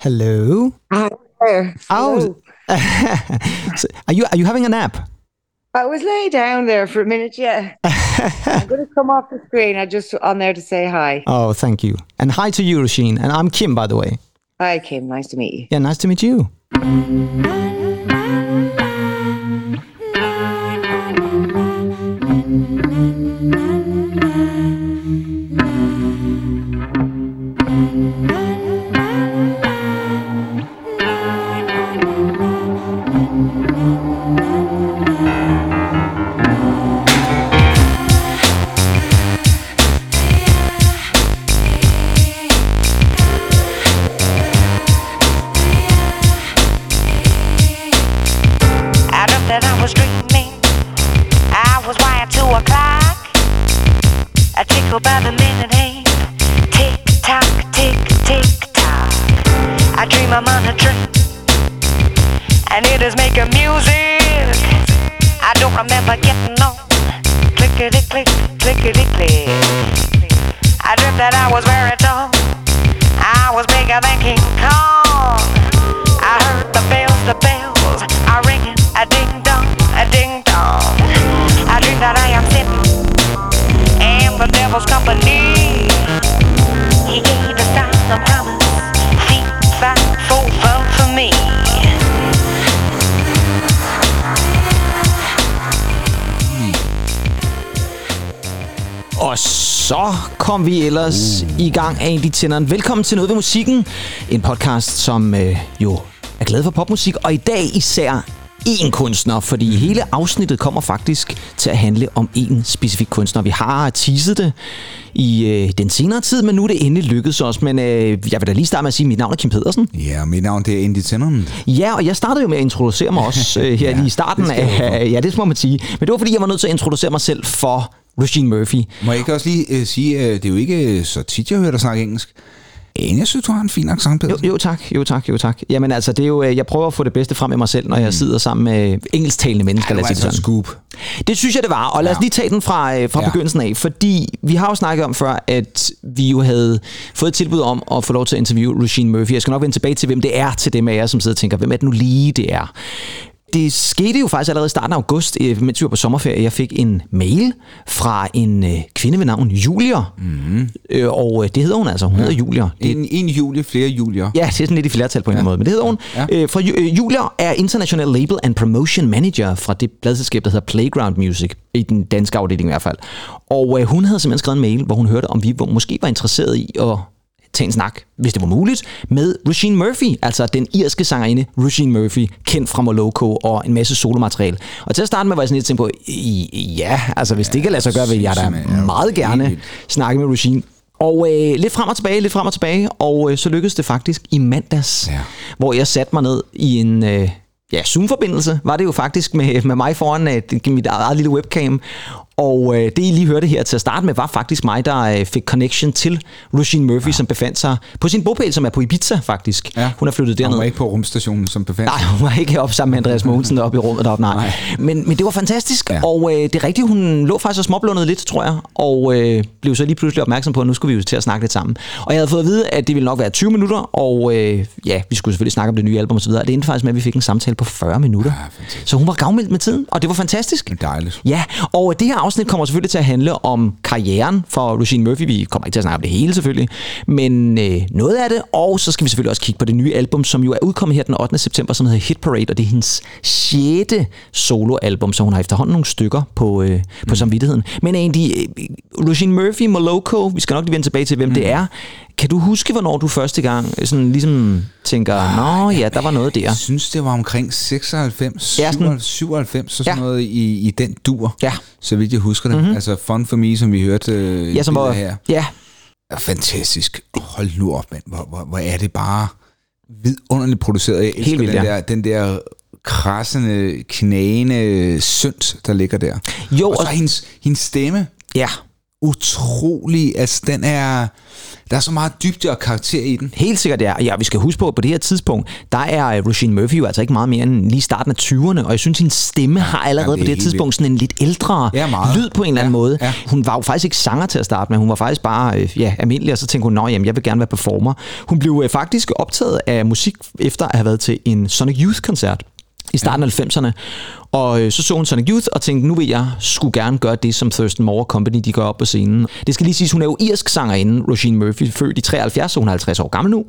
Hello. Hi there. Oh, so are you are you having a nap? I was laid down there for a minute, yeah. I'm going to come off the screen. I just on there to say hi. Oh, thank you. And hi to you, Roisin. And I'm Kim, by the way. Hi, Kim. Nice to meet you. Yeah, nice to meet you. Ellers uh. i gang af de tænderen. Velkommen til Noget ved Musikken. En podcast, som øh, jo er glad for popmusik. Og i dag især én kunstner, fordi hele afsnittet kommer faktisk til at handle om en specifik kunstner. Vi har teaset det i øh, den senere tid, men nu er det endelig lykkedes os. Men øh, jeg vil da lige starte med at sige, at mit navn er Kim Pedersen. Ja, mit navn det er Andy Tennant. Ja, og jeg startede jo med at introducere mig også øh, her Ja, lige i starten det af... Ja, det må man sige. Men det var fordi, jeg var nødt til at introducere mig selv for Regine Murphy. Må jeg ikke også lige uh, sige, uh, det er jo ikke øh, så tit, jeg hører dig snakke engelsk. Men jeg synes, du har en fin accent, Jo, Pedersen. jo tak, jo tak, jo tak. Jamen altså, det er jo, øh, jeg prøver at få det bedste frem i mig selv, når jeg sidder sammen med engelsktalende mennesker, det var sige altså det et sådan. scoop. Det synes jeg, det var, og lad os Ja. lige tage den fra, øh, fra Ja. begyndelsen af, fordi vi har jo snakket om før, at vi jo havde fået et tilbud om at få lov til at interviewe Regine Murphy. Jeg skal nok vende tilbage til, hvem det er til dem af jer, som sidder og tænker, hvem er det nu lige, det er? Det skete jo faktisk allerede i starten af august, øh, mens vi var på sommerferie. Jeg fik en mail fra en øh, kvinde ved navn Julia. Mm. Øh, og øh, det hedder hun altså. Hun ja. hedder Julia. Det, En, en Julie, flere Julier. Ja, det er sådan lidt i flertal på en ja. måde, men det hedder hun. Ja. Øh, øh, Julia er International Label and Promotion Manager fra det pladselskab, der hedder Playground Music, i den danske afdeling i hvert fald. Og øh, hun havde simpelthen skrevet en mail, hvor hun hørte, om vi måske var interesseret i at tage en snak, hvis det var muligt, med Regine Murphy, altså den irske sangerinde Regine Murphy, kendt fra Moloko og en masse solomateriale. Og til at starte med var jeg sådan lidt tænkt på, i- ja, altså hvis ja, det kan lade sig gøre, vil jeg da meget gerne vildt. snakke med Regine. Og øh, lidt frem og tilbage, lidt frem og tilbage, og øh, så lykkedes det faktisk i mandags, Ja. hvor jeg satte mig ned i en øh, ja, Zoom-forbindelse, var det jo faktisk med, med mig foran øh, det- mit eget lille webcam. Og øh, det, I lige hørte her til at starte med, var faktisk mig, der øh, fik connection til Regine Murphy, ja. som befandt sig på sin bopæl, som er på Ibiza faktisk. Ja. Hun er flyttet Hun derned. var ikke på rumstationen, som befandt Nej, sig. hun var ikke heroppe sammen med Andreas Mogensen deroppe i rummet deroppe, nej. nej. Men, men det var fantastisk, ja. Og øh, det er rigtigt, hun lå faktisk og småblundede lidt, tror jeg, og øh, blev så lige pludselig opmærksom på, at nu skulle vi jo til at snakke lidt sammen. Og jeg havde fået at vide, at det ville nok være 20 minutter, og øh, ja, vi skulle selvfølgelig snakke om det nye album og så videre. Det endte faktisk med, at vi fik en samtale på 40 minutter. Ja, fantastisk. så hun var gavmildt med tiden, og det var fantastisk. Det dejligt. Ja, og det her afsnit kommer selvfølgelig til at handle om karrieren for Regine Murphy. Vi kommer ikke til at snakke om det hele selvfølgelig, men øh, noget af det. Og så skal vi selvfølgelig også kigge på det nye album, som jo er udkommet her den 8. september, som hedder Hit Parade, og det er hendes sjette soloalbum, så hun har efterhånden nogle stykker på, øh, på samvittigheden. Men egentlig, øh, Regine Murphy, Moloko, vi skal nok lige vende tilbage til, hvem mm. det er. Kan du huske, hvornår du første gang sådan ligesom tænker, nå ja, der var noget der? Jeg synes, det var omkring 96, Ja, sådan- 97, 97 og sådan Ja. noget i, i den dur. Ja. Så vidt jeg husker det. Mm-hmm. Altså Fun for Me, som vi hørte øh, Ja, som var, her. ja, er fantastisk. Hold nu op, mand. Hvor, hvor, hvor er det bare vidunderligt produceret. Jeg elsker Helt vildt, den, ja. der, den der krassende, knæende synt, der ligger der. Jo, og så og- hendes, hendes stemme. ja. Utrolig, altså den er, der er så meget dybde og karakter i den. Helt sikkert, ja. Ja, vi skal huske på, at på det her tidspunkt, der er Roisin Murphy jo altså ikke meget mere end lige starten af 20'erne, og jeg synes, hendes stemme har allerede på det er det her tidspunkt sådan en lidt ældre Ja, meget. lyd på en eller anden Ja, måde. ja. Hun var jo faktisk ikke sanger til at starte med, hun var faktisk bare øh, ja, almindelig, og så tænkte hun, jamen, jeg vil gerne være performer. Hun blev øh, faktisk optaget af musik efter at have været til en Sonic Youth-koncert i starten af 90'erne. Og øh, så så hun Sonic Youth og tænkte, nu vil jeg skulle gerne gøre det, som Thurston Moore Company de gør op på scenen. Det skal lige siges, hun er jo irsk sangerinde, Roisin Murphy, født i 73, så hun er 50 år gammel nu.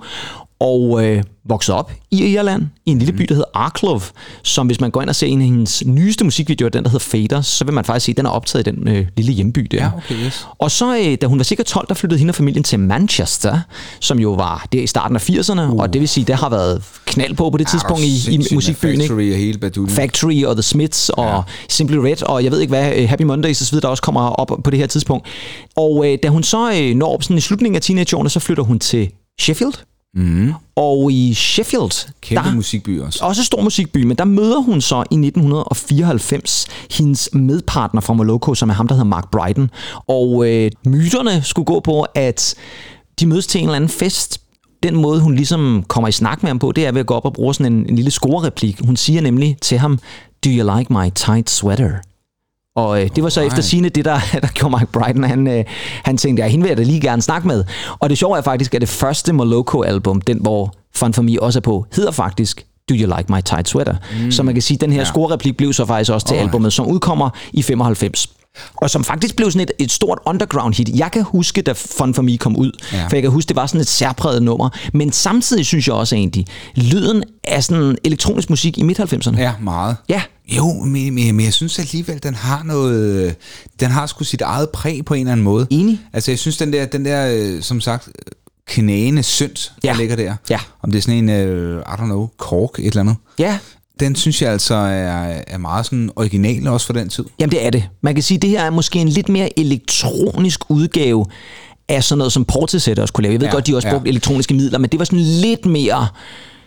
Og øh, vokset op i Irland, i en lille by, der hedder Arklov, som hvis man går ind og ser en af hendes nyeste musikvideoer, den der hedder Fader, så vil man faktisk se, at den er optaget i den øh, lille hjemby der. Ja, okay, yes. Og så, øh, da hun var cirka 12, der flyttede hende og familien til Manchester, som jo var der i starten af 80'erne, uh. og det vil sige, der har været knald på på det tidspunkt i, i musikbyen. Ikke? Factory og hele baduljen. Factory og The Smiths og ja. Simply Red og jeg ved ikke hvad, øh, Happy Mondays videre, der også kommer op på det her tidspunkt. Og øh, da hun så øh, når op sådan i slutningen af teenageårene, så flytter hun til Sheffield. Mm. Og i Sheffield, Kæmpe der, musikby også. også stor musikby, men der møder hun så i 1994 hendes medpartner fra Moloko, som er ham, der hedder Mark Bryden. Og øh, myterne skulle gå på, at de mødes til en eller anden fest. Den måde, hun ligesom kommer i snak med ham på, det er ved at gå op og bruge sådan en, en lille score-replik. Hun siger nemlig til ham, Do you like my tight sweater? Og øh, det var så efter sine det, der, der gjorde Mike Bryden. Han, øh, han tænkte, ja, hende vil jeg da lige gerne snakke med. Og det sjove er faktisk, at det første Moloko-album, den hvor Fun For Me også er på, hedder faktisk Do You Like My Tight Sweater? Mm. Så man kan sige, at den her ja. score-replik blev så faktisk også til Alright. albumet, som udkommer i 95. Og som faktisk blev sådan et, et stort underground hit. Jeg kan huske, da Fun For Me kom ud, ja. for jeg kan huske, det var sådan et særpræget nummer. Men samtidig synes jeg også egentlig, lyden af sådan elektronisk musik i midt-90'erne. Ja, meget. Ja. Jo, men, men, men jeg synes alligevel, den har noget... Den har sgu sit eget præg på en eller anden måde. Enig. Altså, jeg synes, den der, den der øh, som sagt, knæende synt, Ja. der ligger der. Ja. Om det er sådan en, uh, I don't know, kork, et eller andet. Ja, Den synes jeg altså er, er meget sådan original også for den tid. Jamen det er det. Man kan sige, at det her er måske en lidt mere elektronisk udgave af sådan noget, som Portishead også kunne lave. Jeg ved ja, godt, de også ja. brugt elektroniske midler, men det var sådan lidt mere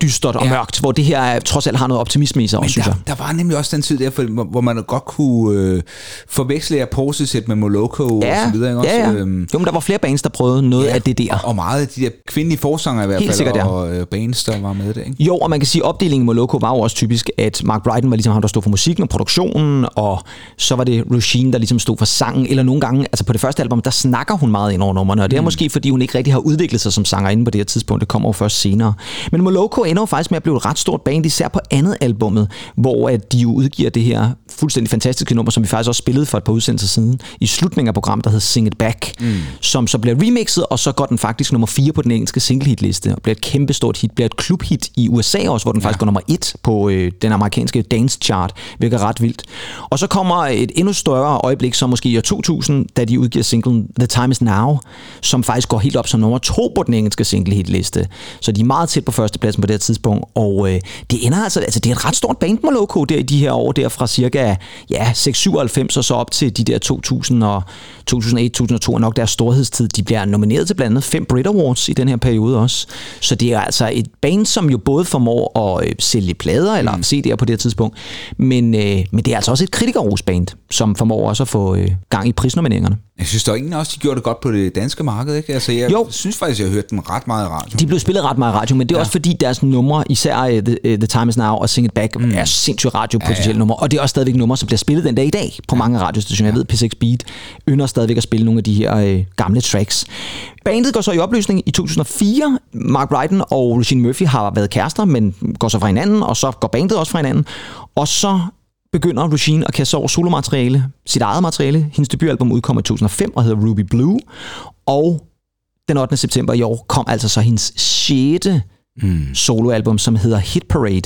dystert og Ja. mørkt, hvor det her er- trods alt har noget optimisme i sig, Men også, synes der, jeg. der var nemlig også den tid der, for, hvor hvor man godt kunne øh, forveksle af Portishead med Moloko og så videre. Ikke? ja, ja. Også, øhm, Jo, men der var flere bands, der prøvede noget af det der. Og meget af de der kvindelige forsanger i hvert Helt fald, sikkert, ja. og øh, bands, der var med det. Ikke? Jo, og man kan sige, at opdelingen i Moloko var jo også typisk, at Mark Bryden var ligesom ham, der stod for musikken og produktionen, og så var det Regine, der ligesom stod for sangen, eller nogle gange, altså på det første album, der snakker hun meget ind over numrene, og det er Mm. måske, fordi hun ikke rigtig har udviklet sig som sangerinde på det her tidspunkt, det kommer jo først senere. Men Moloko ender jo faktisk med at blive et ret stort band, især på andet albummet, hvor at de jo udgiver det her fuldstændig fantastiske nummer, som vi faktisk også spillede for et par udsendelser siden, i slutningen af programmet, der hedder Sing It Back, mm. som så bliver remixet, og så går den faktisk nummer 4 på den engelske single-hitliste, og bliver et kæmpestort hit, bliver et klubhit i USA også, hvor den ja. faktisk går nummer 1 på øh, den amerikanske dance chart, hvilket er ret vildt. Og så kommer et endnu større øjeblik, som måske i år 2000, da de udgiver singlen The Time Is Now, som faktisk går helt op som nummer 2 på den engelske single-hitliste. Så de er meget tæt på førstepladsen på det her tidspunkt, og øh, det ender altså, altså det er et ret stort band, Moloko, der i de her år, der fra cirka ja, 697 og så op til de der 2000 og 2001, 2002 er nok deres storhedstid. De bliver nomineret til blandt andet fem Brit Awards i den her periode også. Så det er altså et band, som jo både formår at øh, sælge plader eller mm. CD'er på det her tidspunkt, men, øh, men det er altså også et kritikerrosband, som formår også at få øh, gang i prisnomineringerne. Jeg synes, der er egentlig også, de gjorde det godt på det danske marked. Ikke? Altså, jeg Jo. synes faktisk, jeg har hørt dem ret meget i radio. De blev spillet ret meget i radio, men det er ja. også fordi deres numre, især uh, The, uh, The Time Is Now og Sing It Back, mm. er sindssygt radiopotentielle ja, ja. numre, og det er også stadigvæk numre, som bliver spillet den dag i dag på ja. mange radiostationer. Jeg ved, P6 Beat ynder stadigvæk at spille nogle af de her uh, gamle tracks. Bandet går så i opløsning i 2004. Mark Bryden og Regine Murphy har været kærester, men går så fra hinanden, og så går bandet også fra hinanden. Og så begynder Regine at kaste over solomateriale, sit eget materiale. Hendes debutalbum udkom i 2005 og hedder Ruby Blue. Og den 8. september i år kom altså så hendes 6. Mm. soloalbum, som hedder Hit Parade.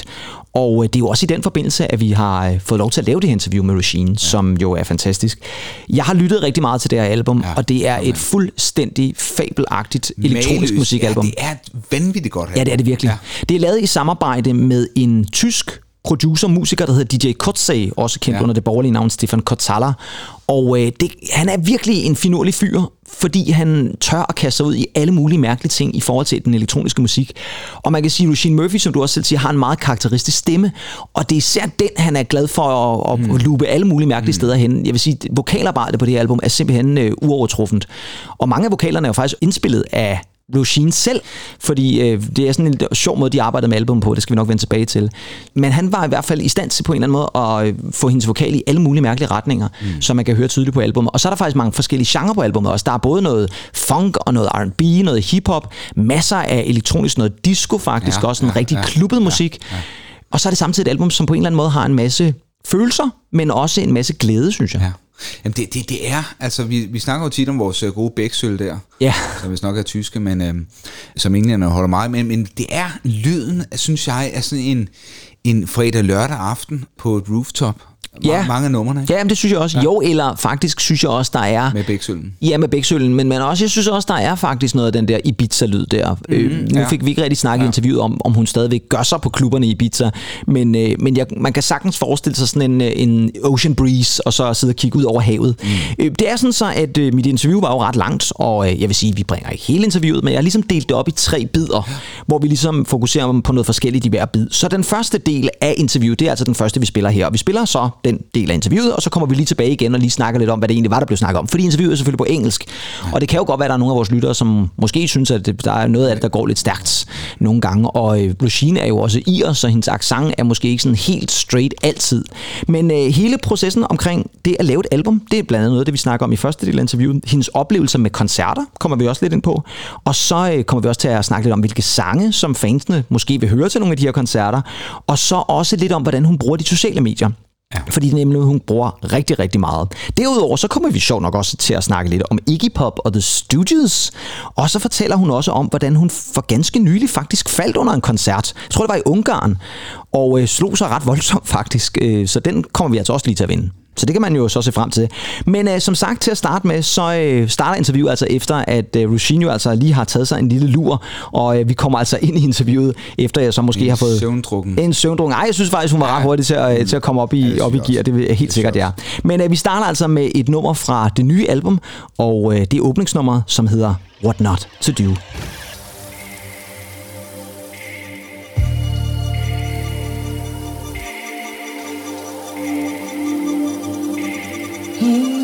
Og øh, det er jo også i den forbindelse, at vi har øh, fået lov til at lave det her interview med Regine, ja. som jo er fantastisk. Jeg har lyttet rigtig meget til det her album, ja, og det er et fuldstændig fabelagtigt elektronisk Maløst. musikalbum. Ja, det er vanvittigt godt Ja, det er det virkelig. Ja. Det er lavet i samarbejde med en tysk producer, musiker, der hedder DJ Kotsay, også kendt ja. Under det borgerlige navn Stefan Kotsala. Og øh, det, han er virkelig en finurlig fyr, fordi han tør at kaste sig ud i alle mulige mærkelige ting i forhold til den elektroniske musik. Og man kan sige, at Eugene Murphy, som du også selv siger, har en meget karakteristisk stemme, og det er især den, han er glad for at, at mm. lupe alle mulige mærkelige mm. steder hen. Jeg vil sige, at vokalarbejdet på det her album er simpelthen øh, uovertruffent. Og mange af vokalerne er jo faktisk indspillet af Lushine selv, fordi øh, det er sådan en sjov måde, de arbejdede med album på, det skal vi nok vende tilbage til. Men han var i hvert fald i stand til på en eller anden måde at øh, få hendes vokal i alle mulige mærkelige retninger, mm. som man kan høre tydeligt på albumet. Og så er der faktisk mange forskellige genrer på albumet også. Der er både noget funk og noget R&B, noget hiphop, masser af elektronisk, noget disco faktisk, Ja, også en ja, rigtig ja, klubbet musik. Og så er det samtidig et album, som på en eller anden måde har en masse følelser, men også en masse glæde, synes jeg. Ja. Jamen det, det, det er, altså vi, vi snakker jo tit om vores øh, gode bæksøl der, Ja. som hvis nok er tyske, men øh, som englænderne holder meget med, men det er lyden, synes jeg, er sådan en, en fredag lørdag aften på et rooftop. Ja. Ma- mange af numrene, ikke? Ja, men det synes jeg også. Ja. Jo, eller faktisk synes jeg også, der er... Med bæksøllen. Ja, med bæksøllen, men, men også, jeg synes også, der er faktisk noget af den der Ibiza-lyd der. Mm, øh, nu Mhm, ja. fik vi ikke rigtig snakket i interviewet om, om hun stadigvæk gør sig på klubberne i Ibiza, men, øh, men jeg, man kan sagtens forestille sig sådan en, øh, en ocean breeze, og så sidde og kigge ud over havet. Mm. Øh, det er sådan så, at øh, mit interview var jo ret langt, og øh, jeg vil sige, vi bringer ikke hele interviewet, men jeg har ligesom delt det op i tre bidder, hvor vi ligesom fokuserer på noget forskelligt i hver bid. Så den første del af interviewet, det er altså den første, vi spiller her, og vi spiller så den del af interviewet, og så kommer vi lige tilbage igen og lige snakker lidt om, hvad det egentlig var, der blev snakket om. Fordi interviewet er selvfølgelig på engelsk, og det kan jo godt være, at der er nogle af vores lyttere, som måske synes, at der er noget af det, der går lidt stærkt nogle gange. Og øh, er jo også ir, så hendes accent er måske ikke sådan helt straight altid. Men øh, hele processen omkring det at lave et album, det er blandt andet noget, det vi snakker om i første del af interviewet. Hendes oplevelser med koncerter kommer vi også lidt ind på. Og så øh, kommer vi også til at snakke lidt om, hvilke sange, som fansene måske vil høre til nogle af de her koncerter. Og så også lidt om, hvordan hun bruger de sociale medier. Ja. Fordi det er nemlig hun bruger rigtig, rigtig meget. Derudover så kommer vi sjovt nok også til at snakke lidt om Iggy Pop og The Stooges. Og så fortæller hun også om, hvordan hun for ganske nylig faktisk faldt under en koncert. Jeg tror, det var i Ungarn. Og øh, slog sig ret voldsomt faktisk. Øh, så den kommer vi altså også lige til at vinde. Så det kan man jo så se frem til. Men øh, som sagt, til at starte med, så øh, starter interviewet altså efter, at øh, Rushine jo altså lige har taget sig en lille lur, og øh, vi kommer altså ind i interviewet, efter jeg så måske En har fået... søvndrukken. En søvndrukken. Ej, jeg synes faktisk, hun var ret hurtig til at, til at komme op i, synes op i gear. Det er helt sikkert, ja. Men øh, vi starter altså med et nummer fra det nye album, og øh, det er åbningsnummeret, som hedder What Not To Do. Tell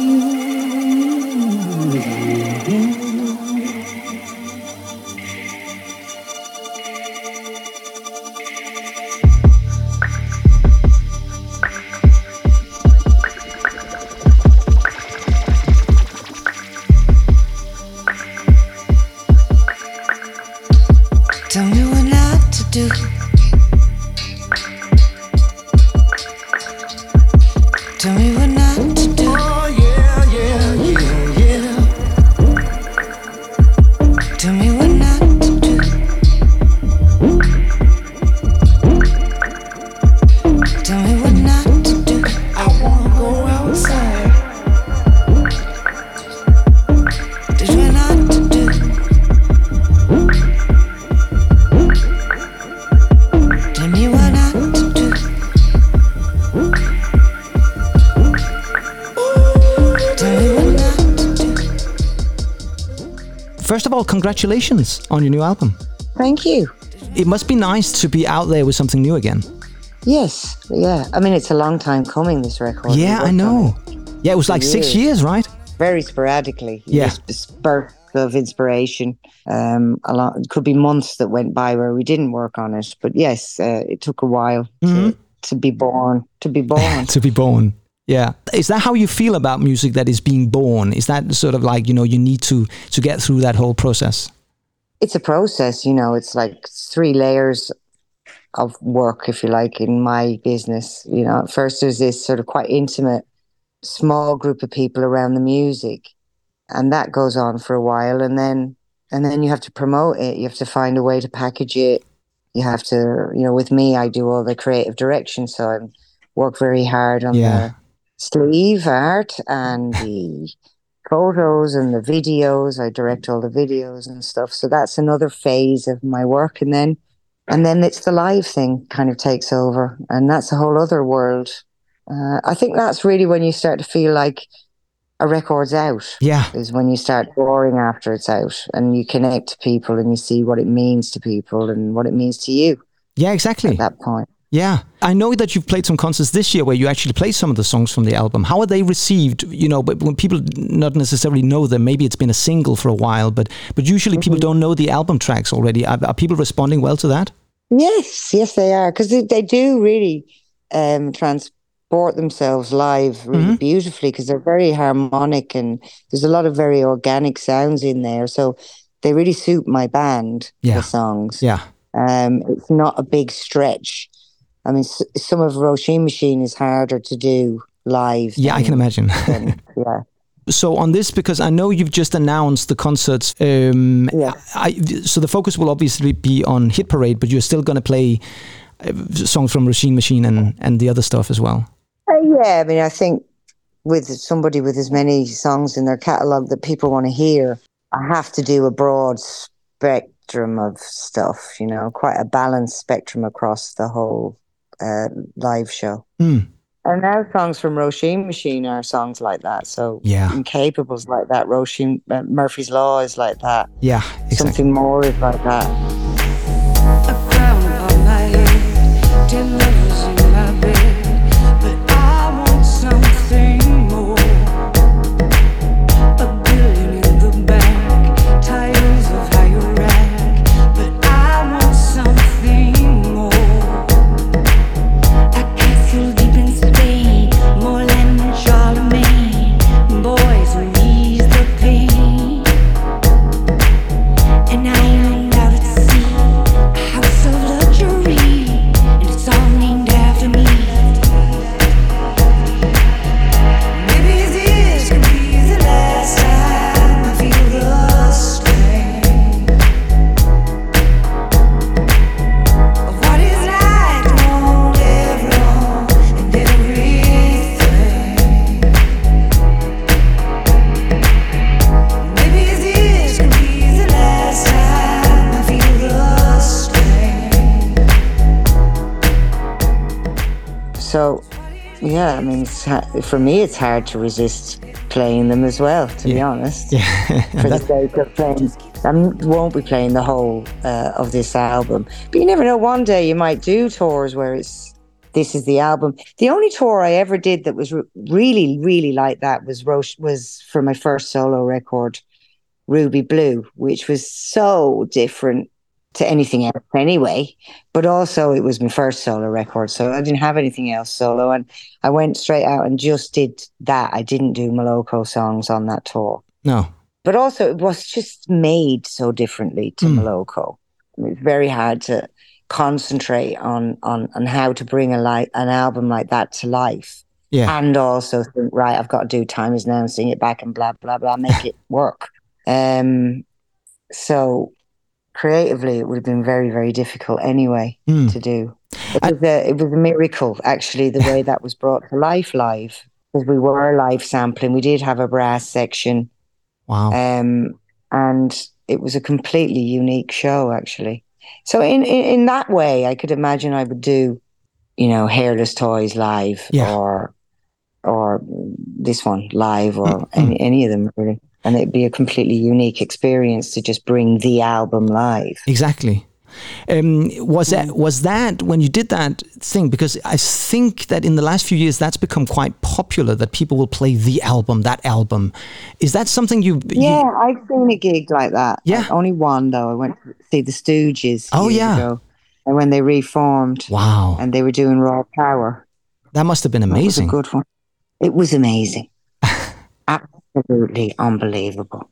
all, congratulations on your new album. Thank you. It must be nice to be out there with something new again. Yes, yeah. I mean, it's a long time coming. This record. Yeah, I know. Yeah, it was like six years. years, right? Very sporadically. Yeah. Spurt of inspiration. Um, a lot. It could be months that went by where we didn't work on it, but yes, uh, it took a while Mm-hmm. to, to be born. To be born. to be born. Yeah. Is that how you feel about music that is being born? Is that sort of like, you know, you need to to get through that whole process? it's a process, you know. It's like three layers of work, if you like, in my business. You know, first there's this sort of quite intimate, small group of people around the music, and that goes on for a while, and then and then you have to promote it. You have to find a way to package it. You have to, you know, with me, I do all the creative direction, so I work very hard on Yeah. the sleeve art and the photos and the videos. I direct all the videos and stuff. So that's another phase of my work. And then and then it's the live thing kind of takes over, and that's a whole other world. Uh, I think that's really when you start to feel like a record's out. Yeah. is when you start boring after it's out, and you connect to people, and you see what it means to people, and what it means to you Yeah, exactly. at that point. Yeah. I know that you've played some concerts this year where you actually played some of the songs from the album. How are they received? You know, but when people not necessarily know them, maybe it's been a single for a while, but but usually people don't know the album tracks already. Are, are people responding well to that? Yes, yes, they are because they, they do really um, transport themselves live really beautifully because they're very harmonic and there's a lot of very organic sounds in there. So they really suit my band. Yeah. The songs. Yeah. Um, it's not a big stretch. I mean, s- some of Roisin Machine is harder to do live. Yeah, I can imagine. than- yeah. so on this, because I know you've just announced the concerts. Um, Yeah. I, so the focus will obviously be on Hit Parade, but you're still going to play uh, songs from Machine Machine and and the other stuff as well. Uh, yeah, I mean, I think with somebody with as many songs in their catalogue that people want to hear, I have to do a broad spectrum of stuff, you know, quite a balanced spectrum across the whole uh, live show. Mm. And now songs from Roisin Machine are songs like that. So Yeah. Incapable's like that. Roisin uh, Murphy's Law is like that. Yeah, exactly. Something more is like that. So, yeah, I mean, it's ha- for me, it's hard to resist playing them as well, to be honest. Yeah. For the sake of playing, I won't be playing the whole uh, of this album. But you never know. One day you might do tours where it's this is the album. The only tour I ever did that was re- really, really like that was Roche was for my first solo record, Ruby Blue, which was so different to anything else anyway. But also, it was my first solo record, so I didn't have anything else solo, and I went straight out and just did that. I didn't do Moloko songs on that tour, no. but also it was just made so differently to Mm. Moloko. It's very hard to concentrate on on on how to bring a li- an album like that to life Yeah. and also think, right, I've got to do Time Is Now and sing it back and blah, blah, blah, make it work. Um, so creatively, it would have been very, very difficult anyway Mm. to do. It was, a, it was a miracle, actually, the way that was brought to life live. Because we were live sampling. We did have a brass section. Wow. Um, and it was a completely unique show, actually. So in, in, in that way, I could imagine I would do, you know, Hairless Toys live Yeah. or or this one live or Mm, any, any of them really. And it'd be a completely unique experience to just bring the album live. Exactly. Um, was that was that when you did that thing? Because I think that in the last few years that's become quite popular. That people will play the album, that album. Is that something you? you- Yeah, I've seen a gig like that. Yeah. Like, only one though. I went to see the Stooges. Oh, yeah. ago. And when they reformed wow, and they were doing Raw Power. that must have been That was a amazing. good one. It was amazing. Absolutely unbelievable.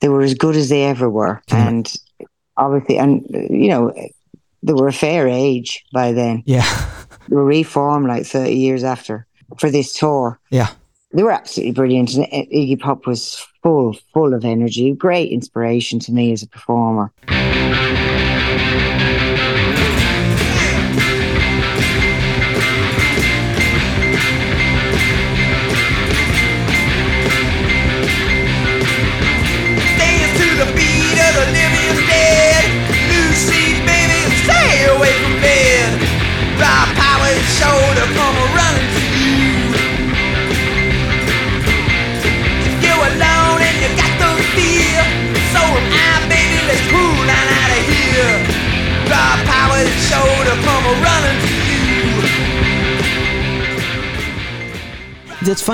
They were as good as they ever were. And obviously, and you know, they were a fair age by then. Yeah, They were reformed like 30 years after for this tour. yeah, They were absolutely brilliant. And Iggy Pop was full, full of energy. Great inspiration to me as a performer.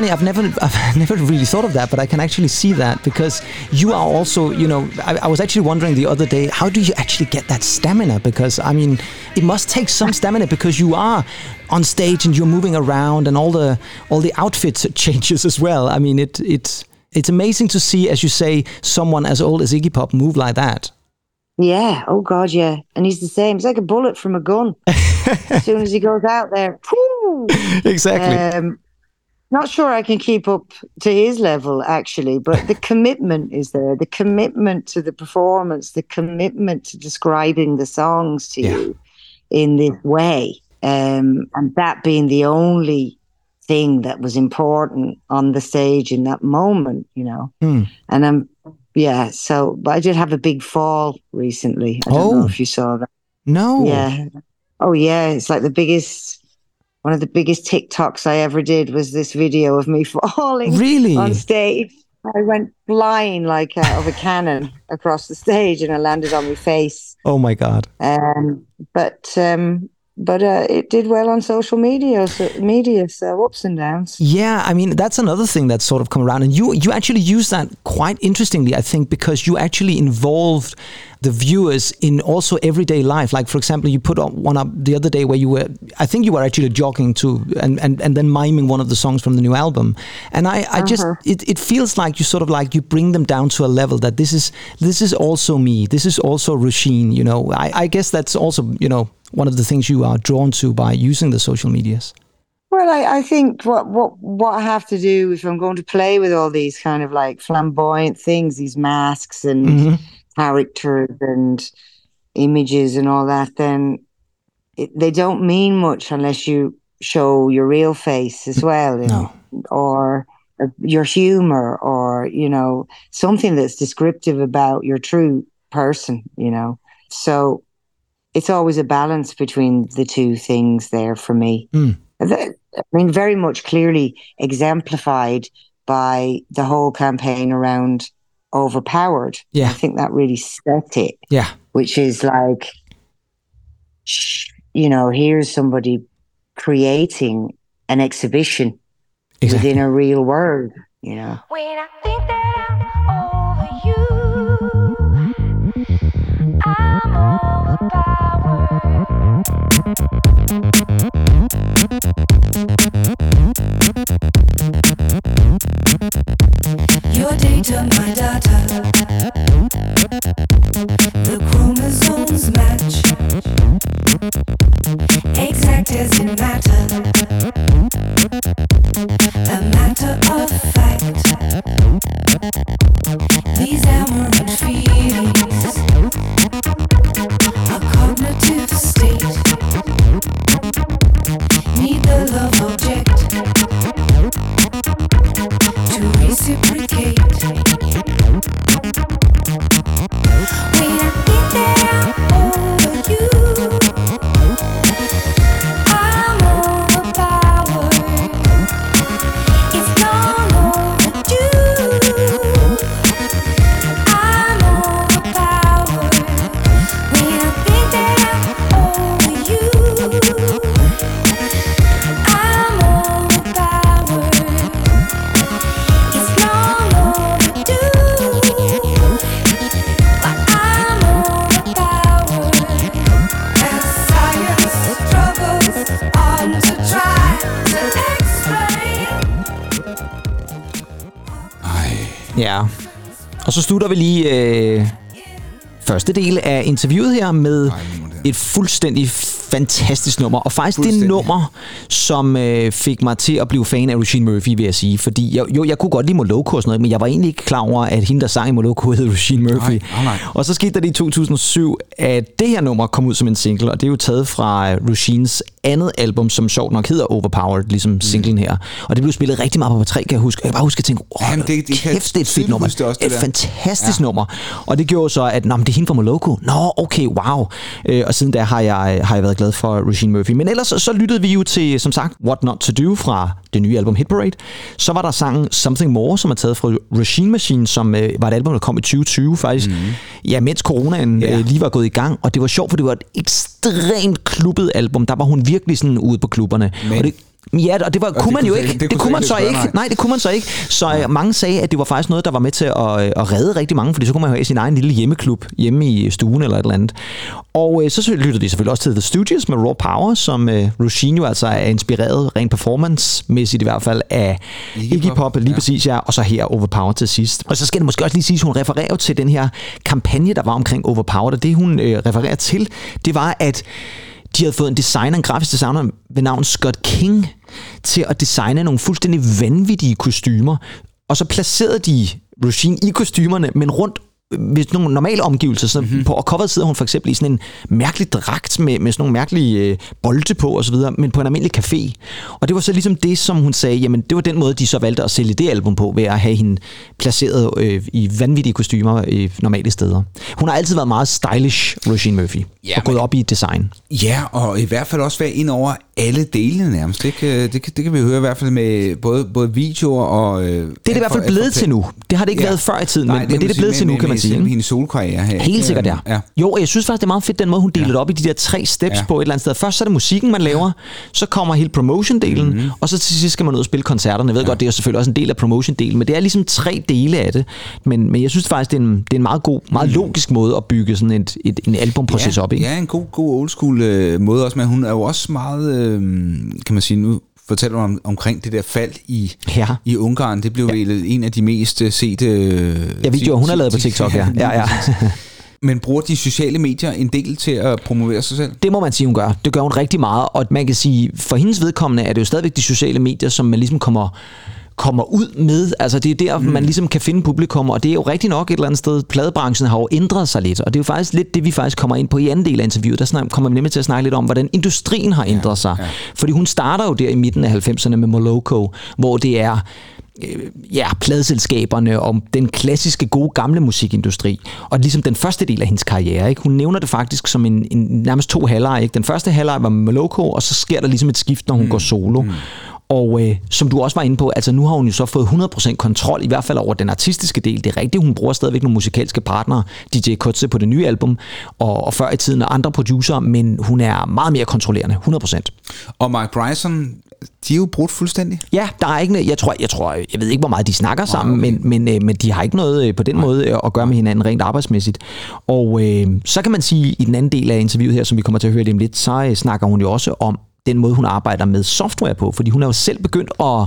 Funny. I've never, I've never really thought of that, but I can actually see that because you are also, you know, I, I was actually wondering the other day, how do you actually get that stamina? Because I mean, it must take some stamina because you are on stage and you're moving around and all the all the outfits changes as well. I mean, it it's it's amazing to see, as you say, someone as old as Iggy Pop move like that. Yeah. Oh God, yeah. And he's the same. It's like a bullet from a gun. as soon as he goes out there, whoo! exactly. Um, not sure I can keep up to his level actually, but the commitment is there. The commitment to the performance, the commitment to describing the songs to Yeah. you in this way, um, and that being the only thing that was important on the stage in that moment, you know. Hmm. And I'm, yeah. So, but I did have a big fall recently. I don't Oh. know if you saw that. no. Yeah. Oh yeah, it's like the biggest one of the biggest TikToks I ever did was this video of me falling Really? on stage. I went flying like out of a cannon across the stage and I landed on my face. Oh my God. Um, but um, but uh, it did well on social media, so, media, so ups and downs. Yeah, I mean that's another thing that's sort of come around, and you you actually use that quite interestingly, I think, because you actually involved the viewers in also everyday life. Like for example, you put one up the other day where you were, I think you were actually jogging too, and and, and then miming one of the songs from the new album, and I I just it, it feels like you sort of like you bring them down to a level that this is this is also me, this is also Roisin. You know, I, I guess that's also you know one of the things you are drawn to by using the social medias. Well, I, I think what, what what I have to do if I'm going to play with all these kind of like flamboyant things, these masks and characters and images and all that, then it, they don't mean much unless you show your real face as well, know, or uh, your humor, or you know something that's descriptive about your true person, you know. So it's always a balance between the two things there for me. Hmm. That- I mean, very much clearly exemplified by the whole campaign around overpowered. Yeah. I think that really set it, Yeah. which is like, you know, here's somebody creating an exhibition Exactly. within a real world, you know. A matter of fact. Ja. Og så slutter vi lige øh, første del af interviewet her med et fuldstændig fantastisk nummer. Og faktisk det nummer, som øh, fik mig til at blive fan af Regine Murphy, vil jeg sige. Fordi jeg, jo, jeg kunne godt lide Moloko og sådan noget, men jeg var egentlig ikke klar over, at hende, der sang i Moloko, hed Regine Murphy. Nej, nej, nej. Og så skete der det i 2007, at det her nummer kom ud som en single, og det er jo taget fra øh, Regines andet album, som sjovt nok hedder Overpowered, ligesom singlen her. Og det blev spillet rigtig meget på P3, kan jeg huske. Jeg kan bare huske at tænke, åh, Jamen, det- det kæft, det er et fedt nummer. det også, det et der. fantastisk ja. nummer. Og det gjorde så, at Nå, men det er hende fra Moloko. Nå, okay, wow. Øh, og siden da har jeg, har jeg været glad for Regine Murphy. Men ellers så, lyttede vi jo til, som sagt, What Not To Do fra det nye album Hit Parade. Så var der sangen Something More, som er taget fra Regine Machine, som øh, var et album, der kom i 2020 faktisk. Mm. Ja, mens coronaen Ja. øh, lige var gået i gang. Og det var sjovt, for det var et ekstremt klubbet album. Der var hun virkelig sådan ude på klubberne. Men og det, Ja, og det, var, Og kunne det man jo ikke. Det, det det kunne man så ikke nej. Nej, det kunne man så ikke. Så ja. mange sagde, at det var faktisk noget, der var med til at, øh, at redde rigtig mange, fordi så kunne man jo have sin egen lille hjemmeklub hjemme i stuen eller et eller andet. Og øh, så lyttede de selvfølgelig også til The Studios med Raw Power, som øh, Roisin jo altså er inspireret, rent performance-mæssigt i hvert fald, af Iggy Pop, lige ja. præcis, ja, og så her Overpower til sidst. Og så skal det måske også lige sige, at hun refererer til den her kampagne, der var omkring Overpower, og det hun øh, refererer til, det var, at de havde fået en designer, en grafisk designer ved navn Scott King, til at designe nogle fuldstændig vanvittige kostymer. Og så placerede de Roisin i kostymerne, men rundt sådan nogle normale omgivelser. Så mm-hmm. På og coveret sidder hun for eksempel i sådan en mærkelig dragt med, med sådan nogle mærkelige øh, bolde på osv., men på en almindelig café. Og det var så ligesom det, som hun sagde, jamen det var den måde, de så valgte at sælge det album på, ved at have hende placeret øh, i vanvittige kostymer i normale steder. Hun har altid været meget stylish, Roisin Murphy, Ja, og gået men- op i design. Ja, og i hvert fald også være ind over alle delene nærmest. Det kan, det, kan, det kan vi høre i hvert fald med både, både videoer og... Øh, Det er det i hvert fald blevet til nu. Det har det ikke været før i tiden, men, men det er det blevet til nu, kan man sige. ikke? Hendes solkarriere her. Helt sikkert, ja. ja. Jo, jeg synes faktisk, det er meget fedt, den måde, hun deler det op i de der tre steps Ja. på et eller andet sted. Først så er det musikken, man laver, så kommer hele promotion-delen, Mhm. mm-hmm. og så til sidst skal man ud og spille koncerterne. Jeg ved ja. godt, det er selvfølgelig også en del af promotion-delen, men det er ligesom tre dele af det. Men, men jeg synes faktisk, det er en, det er en meget god, meget logisk måde at bygge sådan et, et, en albumproces ja, op, ikke? Ja, en god, god old school øh, måde også, men hun er jo også meget, øh, kan man sige nu, fortæller om, omkring det der fald i, Ja. i Ungarn. Det blev ja. en af de mest øh, sete... Ja, videoer, hun har lavet på TikTok, ja. Ja, ja. Men bruger de sociale medier en del til at promovere sig selv? Det må man sige, hun gør. Det gør hun rigtig meget, og man kan sige, for hendes vedkommende er det jo stadigvæk de sociale medier, som man ligesom kommer kommer ud med. Altså det er der, mm. man ligesom kan finde publikum, og det er jo rigtig nok et eller andet sted. Pladebranchen har jo ændret sig lidt, og det er jo faktisk lidt det, vi faktisk kommer ind på i anden del af interviewet. Der snak, kommer vi nemlig til at snakke lidt om, hvordan industrien har ændret ja, sig. Ja. Fordi hun starter jo der i midten af 90'erne med Moloko, hvor det er øh, ja, pladselskaberne om den klassiske, gode, gamle musikindustri. Og ligesom den første del af hendes karriere. Ikke? Hun nævner det faktisk som en, en nærmest to halvleje. Ikke? Den første halvleg var med Moloko, og så sker der ligesom et skift, når hun mm. går solo. Mm. Og øh, som du også var inde på, altså nu har hun jo så fået 100% kontrol, i hvert fald over den artistiske del. Det er rigtigt, hun bruger stadigvæk nogle musikalske partnere, DJ Kutze på det nye album, og, og før i tiden andre producer, men hun er meget mere kontrollerende, 100%. Og Mark Bryson, de er jo brudt fuldstændig. Ja, der er ikke noget, jeg tror, jeg tror, jeg ved ikke, hvor meget de snakker sammen, okay. men, men, øh, men de har ikke noget øh, på den måde øh, at gøre med hinanden rent arbejdsmæssigt. Og øh, så kan man sige, i den anden del af interviewet her, som vi kommer til at høre lige om lidt, så øh, snakker hun jo også om den måde, hun arbejder med software på, fordi hun er jo selv begyndt at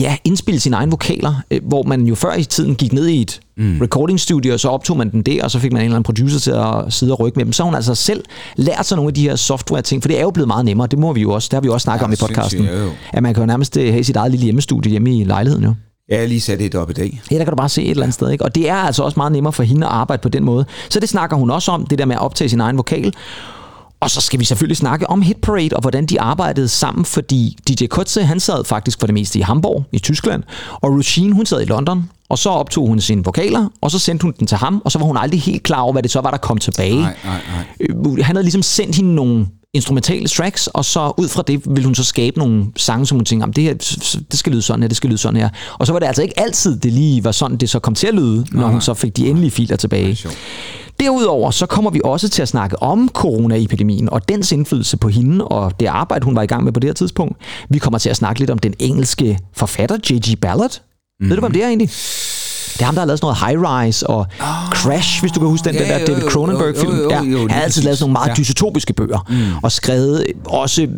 ja, indspille sine egne vokaler, øh, hvor man jo før i tiden gik ned i et mm. recording studio, og så optog man den der, og så fik man en eller anden producer til at sidde og rykke med dem. Så har hun altså selv lært sig nogle af de her software ting, for det er jo blevet meget nemmere, det må vi jo også, det har vi jo også snakket Ja, om i det podcasten, jeg jo. at man kan jo nærmest øh, have sit eget lille hjemmestudie hjemme i lejligheden jo. Jeg har lige sat et op i dag. Ja, der kan du bare se et eller andet sted. Ikke? Og det er altså også meget nemmere for hende at arbejde på den måde. Så det snakker hun også om, det der med at optage sin egen vokal. Og så skal vi selvfølgelig snakke om Hit Parade og hvordan de arbejdede sammen, fordi DJ Kutze, han sad faktisk for det meste i Hamburg i Tyskland, og Roisin, hun sad i London, og så optog hun sine vokaler, og så sendte hun den til ham, og så var hun aldrig helt klar over, hvad det så var, der kom tilbage. Nej, nej, nej. Øh, Han havde ligesom sendt hende nogle instrumentale tracks, og så ud fra det ville hun så skabe nogle sange, som hun tænkte, "Jamen, det her, det skal lyde sådan her, det skal lyde sådan her. Og så var det altså ikke altid, det lige var sådan, det så kom til at lyde, når hun så fik de endelige filer tilbage. sjovt. Derudover så kommer vi også til at snakke om coronaepidemien og dens indflydelse på hende og det arbejde, hun var i gang med på det her tidspunkt. Vi kommer til at snakke lidt om den engelske forfatter J.G. Ballard. Mm. Ved du, hvem det er egentlig? Det er ham, der har lavet sådan noget High Rise og oh, Crash, hvis du kan huske den, ja, den der jo, David jo, Cronenberg-film. jo, jo, jo, Ja, jo, lige han har altid lavet sådan nogle meget Ja. dystopiske bøger, mm. og skrevet også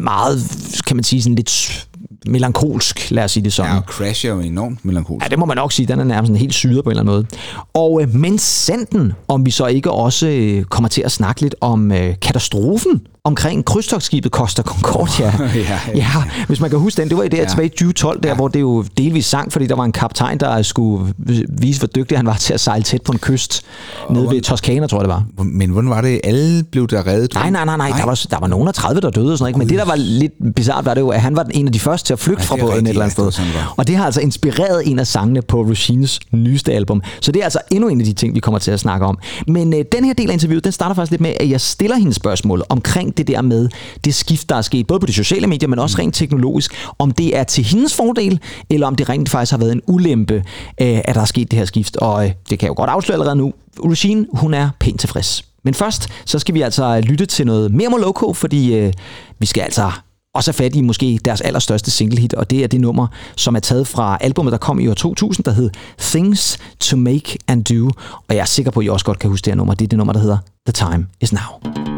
meget, kan man sige, sådan lidt melankolsk, lad os sige det sådan. Ja, og Crash er jo enormt melankolsk. Ja, det må man nok sige. Den er nærmest sådan helt syret på en eller anden måde. Og øh, men sanden, om vi så ikke også øh, kommer til at snakke lidt om øh, katastrofen omkring krydstogsskibet Costa Concordia. Ja, ja. ja, hvis man kan huske den. Det var i det her tilbage i 2012, der, ja. hvor det jo delvis sang, fordi der var en kaptajn, der skulle vise, hvor dygtig han var til at sejle tæt på en kyst nede ved Toskana, tror jeg det var. Men hvordan var det? Alle blev der reddet? Nej, nej, nej, nej. Der, var, der var nogen af 30, der døde og sådan noget. ikke? Men det, der var lidt bizart, var det jo, at han var en af de første til at flygte Ej, fra båden et eller andet ja, det sted. Og det har altså inspireret en af sangene på Roisin's nyeste album. Så det er altså endnu en af de ting, vi kommer til at snakke om. Men øh, den her del af interviewet, den starter faktisk lidt med, at jeg stiller hende spørgsmål omkring det der med det skift, der er sket, både på de sociale medier, men også rent teknologisk, om det er til hendes fordel, eller om det rent faktisk har været en ulempe, øh, at der er sket det her skift. Og øh, det kan jeg jo godt afsløre allerede nu. Regine, hun er pænt tilfreds. Men først, så skal vi altså lytte til noget mere Moloko, fordi øh, vi skal altså Og så fat i måske deres allerstørste singlehit, og det er det nummer, som er taget fra albumet, der kom i år 2000, der hed Things to Make and Do. Og jeg er sikker på, at I også godt kan huske det her nummer. Det er det nummer, der hedder The Time Is Now.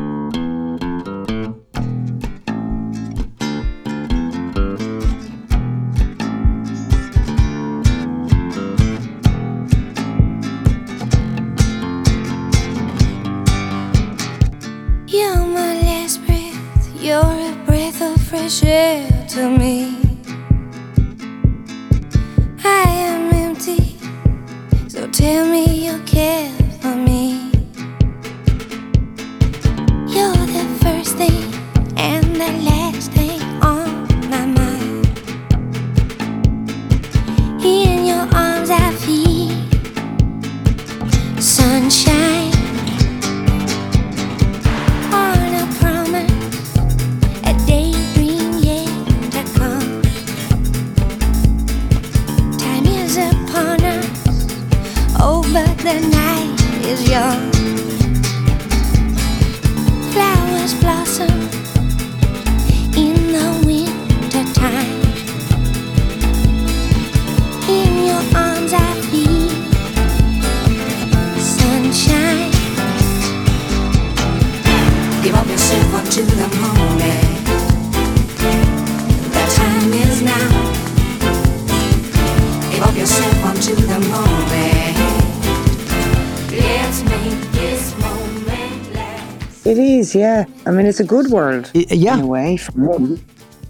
Air to me. Is, yeah. I mean, it's a good world I- ja, in a way for me.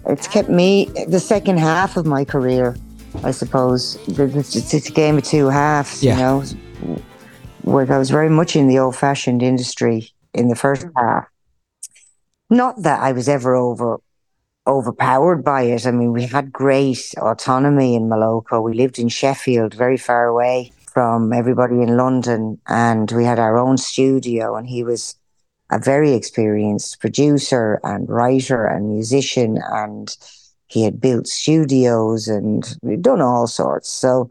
It's kept me the second half of my career, I suppose. It's, it's a game of two halves, Yeah. you know. Where I was very much in the old-fashioned industry in the first half. Not that I was ever over overpowered by it. I mean, we had great autonomy in Moloko. We lived in Sheffield, very far away from everybody in London, and we had our own studio. And he was a very experienced producer and writer and musician, and he had built studios and done all sorts. So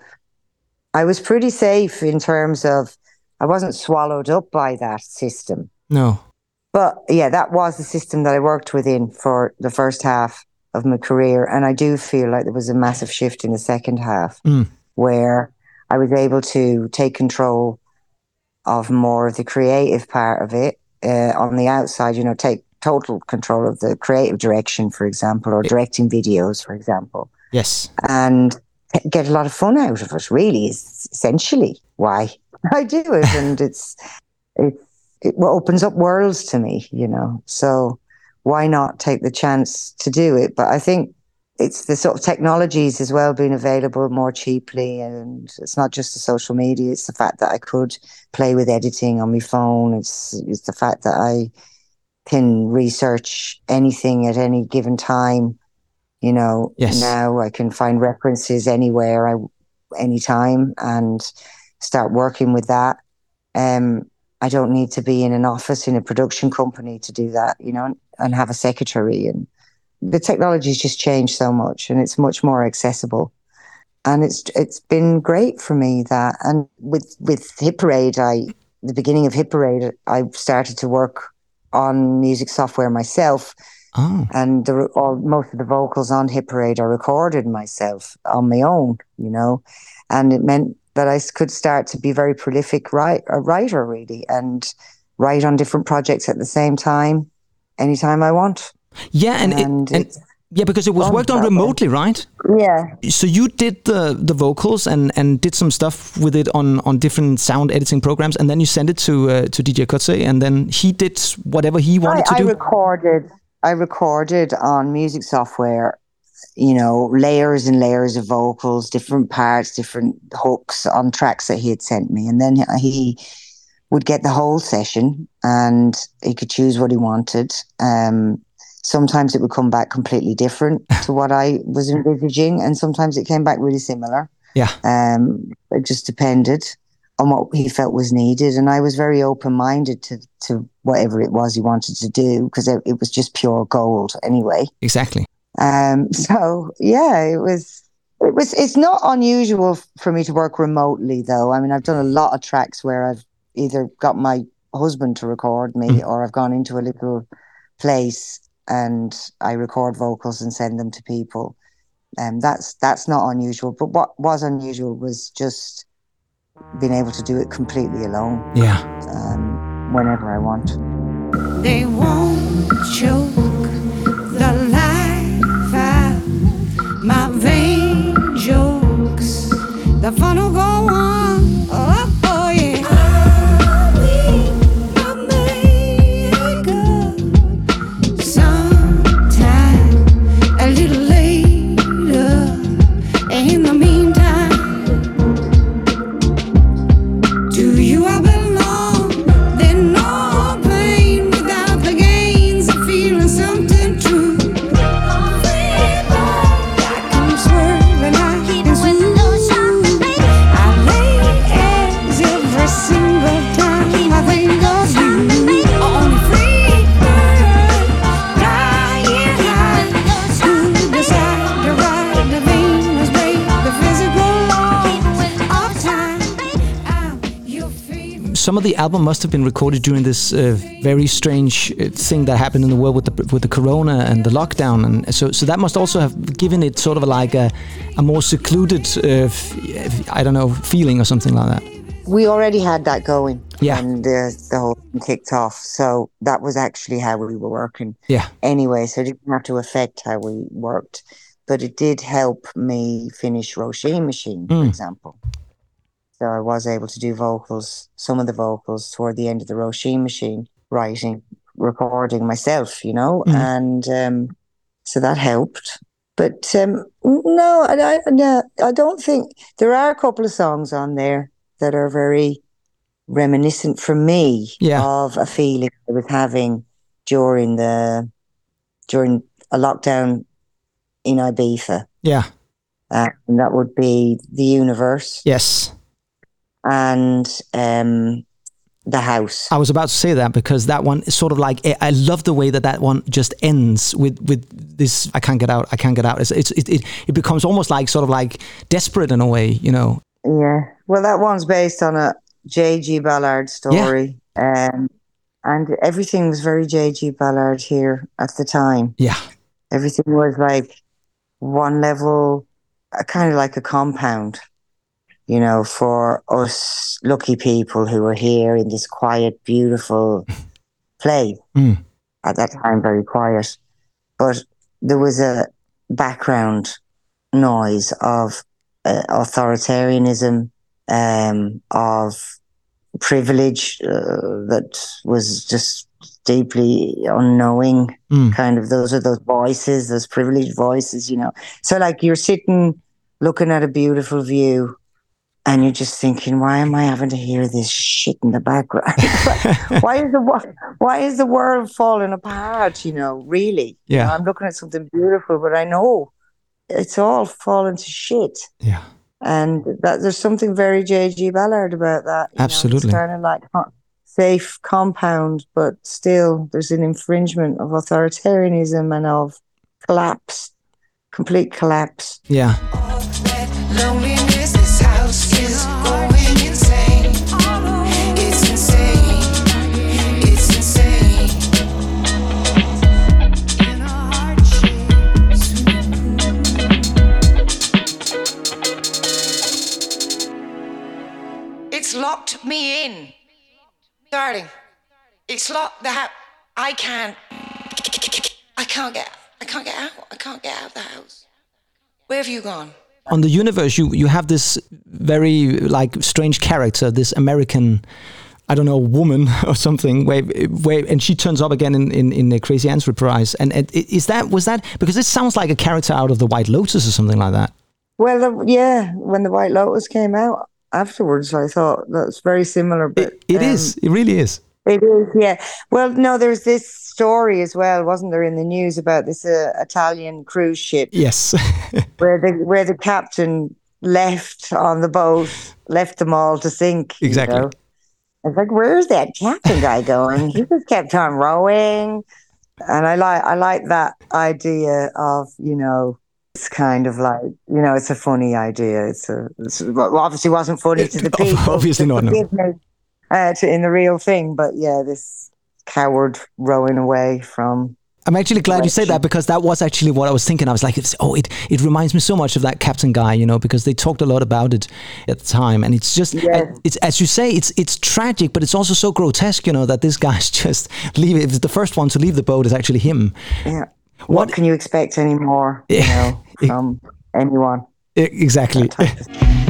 I was pretty safe in terms of I wasn't swallowed up by that system. no. But yeah, that was the system that I worked within for the first half of my career. And I do feel like there was a massive shift in the second half Mm. where I was able to take control of more of the creative part of it uh, on the outside, you know, take total control of the creative direction, for example, or directing videos, for example, Yes. and get a lot of fun out of it, really, is essentially why I do it. And it's, it's, it opens up worlds to me, you know. So why not take the chance to do it? But I think it's the sort of technologies as well being available more cheaply, and it's not just the social media. It's the fact that I could play with editing on my phone. It's it's the fact that I can research anything at any given time. You know, Yes. now I can find references anywhere, I anytime, and start working with that. Um, I don't need to be in an office in a production company to do that, you know, and have a secretary. And the technology's just changed so much, and it's much more accessible. And it's it's been great for me that, and with with Hit Parade, I the beginning of Hit Parade, I started to work on music software myself, Oh, and the, all most of the vocals on Hit Parade are recorded myself on my own, you know, and it meant that I could start to be very prolific write, a writer really, and write on different projects at the same time, anytime I want. Yeah, and, it, And and yeah, because it was worked on remotely, right? Yeah, So you did the the vocals and and did some stuff with it on on different sound editing programs, and then you sent it to uh, to DJ Koze, and then he did whatever he wanted I, to I do. recorded. I recorded on music software, you know, layers and layers of vocals, different parts, different hooks on tracks that he had sent me, and then he would get the whole session, and he could choose what he wanted. Um, sometimes it would come back completely different to what I was envisaging, and sometimes it came back really similar. yeah, Um, it just depended on what he felt was needed, and I was very open-minded to to whatever it was he wanted to do because it, it was just pure gold anyway. exactly. Um, so yeah, it was. It was. It's not unusual for me to work remotely, though. I mean, I've done a lot of tracks where I've either got my husband to record me, Mm. or I've gone into a little place and I record vocals and send them to people. Um, that's that's not unusual. But what was unusual was just being able to do it completely alone Yeah. um, whenever I want. They won't choke the life out my vain jokes. The fun will go some of the album must have been recorded during this uh, very strange uh, thing that happened in the world with the with the corona and the lockdown, and so so that must also have given it sort of like a a more secluded, uh, f- I don't know, feeling or something like that. We already had that going Yeah. when the, the whole thing kicked off. So that was actually how we were working. Yeah, anyway, so it didn't have to affect how we worked, but it did help me finish Roisin Machine, for Mm. example. So I was able to do vocals, some of the vocals toward the end of the Roisin Machine, writing, recording myself, you know, Mm. and um, so that helped. But um, no, I, I, no, I don't think there are a couple of songs on there that are very reminiscent for me Yeah. of a feeling I was having during the during a lockdown in Ibiza, yeah, uh, and that would be the universe yes. And um, the house. I was about to say that because that one is sort of like I- love the way that that one just ends with with this. I can't get out. I can't get out. It's, it's it, it it becomes almost like sort of like desperate in a way, you know. Yeah, well, that one's based on a J.G. Ballard story, um, and everything was very J.G. Ballard here at the time. Yeah, Everything was like one level, uh, kind of like a compound, you know, for us lucky people who were here in this quiet, beautiful place. Mm. At that time, very quiet. But there was a background noise of uh, authoritarianism, um, of privilege uh, that was just deeply unknowing Mm. kind of those are those voices those privileged voices you know so like you're sitting looking at a beautiful view and you're just thinking why am i having to hear this shit in the background why is the why is the world falling apart you know really You Yeah. know, i'm looking at something beautiful but i know it's all falling to shit yeah, and that there's something very J.G. Ballard about that. you know, Absolutely. it's kind of like co- safe compound, but still there's an infringement of authoritarianism and of collapse, complete collapse. yeah. Where have you gone? On the universe, you you have this very like strange character, this American. I don't know, woman or something, where, where, and she turns up again in in, in the Crazy Ants reprise. And, and is that was that because it sounds like a character out of the White Lotus or something like that? Well, the, yeah, when the White Lotus came out afterwards, I thought that's very similar. But It, it um, is. It really is. It is, yeah. Well, no, there's this story as well, wasn't there, in the news about this uh, Italian cruise ship Yes. where the where the captain left on the boat, left them all to sink. you Exactly. know. I was like, "Where's that captain guy going?" he just kept on rowing, and I like I like that idea of you know. It's kind of like you know, it's a funny idea. It's a it's, well, obviously wasn't funny to the people. obviously not, no. Uh, to, in the real thing, but yeah, this coward rowing away from I'm actually glad you said that because that was actually what I was thinking. I was like, it's, oh, it, it reminds me so much of that Captain guy, you know, because they talked a lot about it at the time, and it's just, Yeah. it's as you say, it's it's tragic, but it's also so grotesque, you know, that this guy's just leave. If the first one to leave the boat is actually him. Yeah. What- What, can you expect anymore? You know, from anyone? Exactly.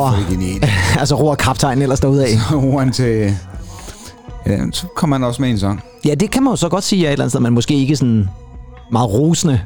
roer, er altså roer kaptajnen ellers derudad. Oren til... Ja, så kommer han også med en sang. Ja, det kan man jo så godt sige ja, et eller andet sted, men måske ikke sådan meget rosende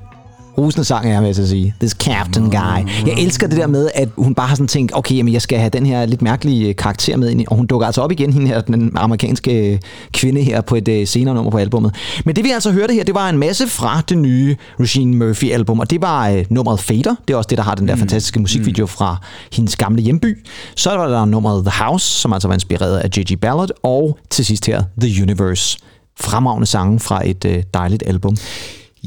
Rusende sang er jeg med til at sige. This Captain Guy. Jeg elsker det der med, at hun bare har sådan tænkt, okay, jamen jeg skal have den her lidt mærkelige øh, karakter med ind i, og hun dukker altså op igen, hende her, den amerikanske øh, kvinde her på et øh, senere nummer på albummet. Men det vi altså hørte her, det var en masse fra det nye Regine Murphy album, og det var øh, nummeret Fader. Det er også det, der har den der fantastiske musikvideo fra hendes gamle hjemby. Så var der nummeret The House, som altså var inspireret af J.G. Ballard, og til sidst her The Universe. Fremragende sange fra et øh, dejligt album.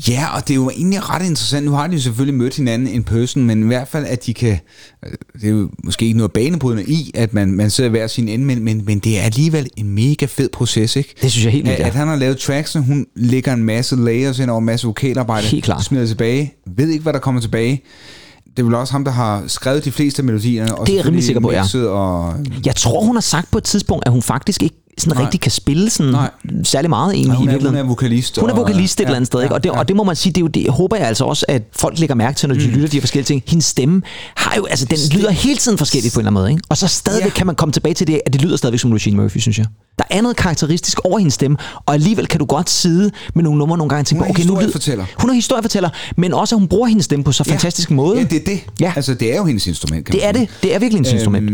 Ja, og det er jo egentlig ret interessant. Nu har de jo selvfølgelig mødt hinanden in person, men i hvert fald, at de kan... øh, Det er jo måske ikke noget banebrydende i, at man, man sidder hver sin ende, men, men, men det er alligevel en mega fed proces, ikke? Det synes jeg helt vildt, at, ja. at han har lavet tracksene, hun lægger en masse layers ind over en masse vokalarbejde, Helt klart. smider tilbage, ved ikke, hvad der kommer tilbage. Det er vel også ham, der har skrevet de fleste af melodierne. Og Det er jeg rimelig sikker på, ja. Og, Jeg tror, hun har sagt på et tidspunkt, at hun faktisk ikke sådan Nej. rigtig kan spille sådan Nej. særlig meget egentlig Nej, hun i er- hun er vokalist, Hun er og- vokalist et ja, eller andet sted, ikke? ja, Og det, ja. og det må man sige, det er jo det, håber jeg altså også, at folk lægger mærke til, når de Mm. lytter de her forskellige ting. Hendes stemme har jo, altså den lyder hele tiden forskelligt på en eller anden måde, ikke? Og så stadigvæk Ja. kan man komme tilbage til det, at det lyder stadigvæk som Regine Murphy, synes jeg. Der er noget karakteristisk over hendes stemme, og alligevel kan du godt sidde med nogle numre nogle gange og tænke, Hun okay, nu lyder, hun er historiefortæller, men også at hun bruger hendes stemme på så fantastisk en måde. Ja, det er det. Ja. Altså, det er jo hendes instrument, kan det er det. Det er virkelig hendes instrument.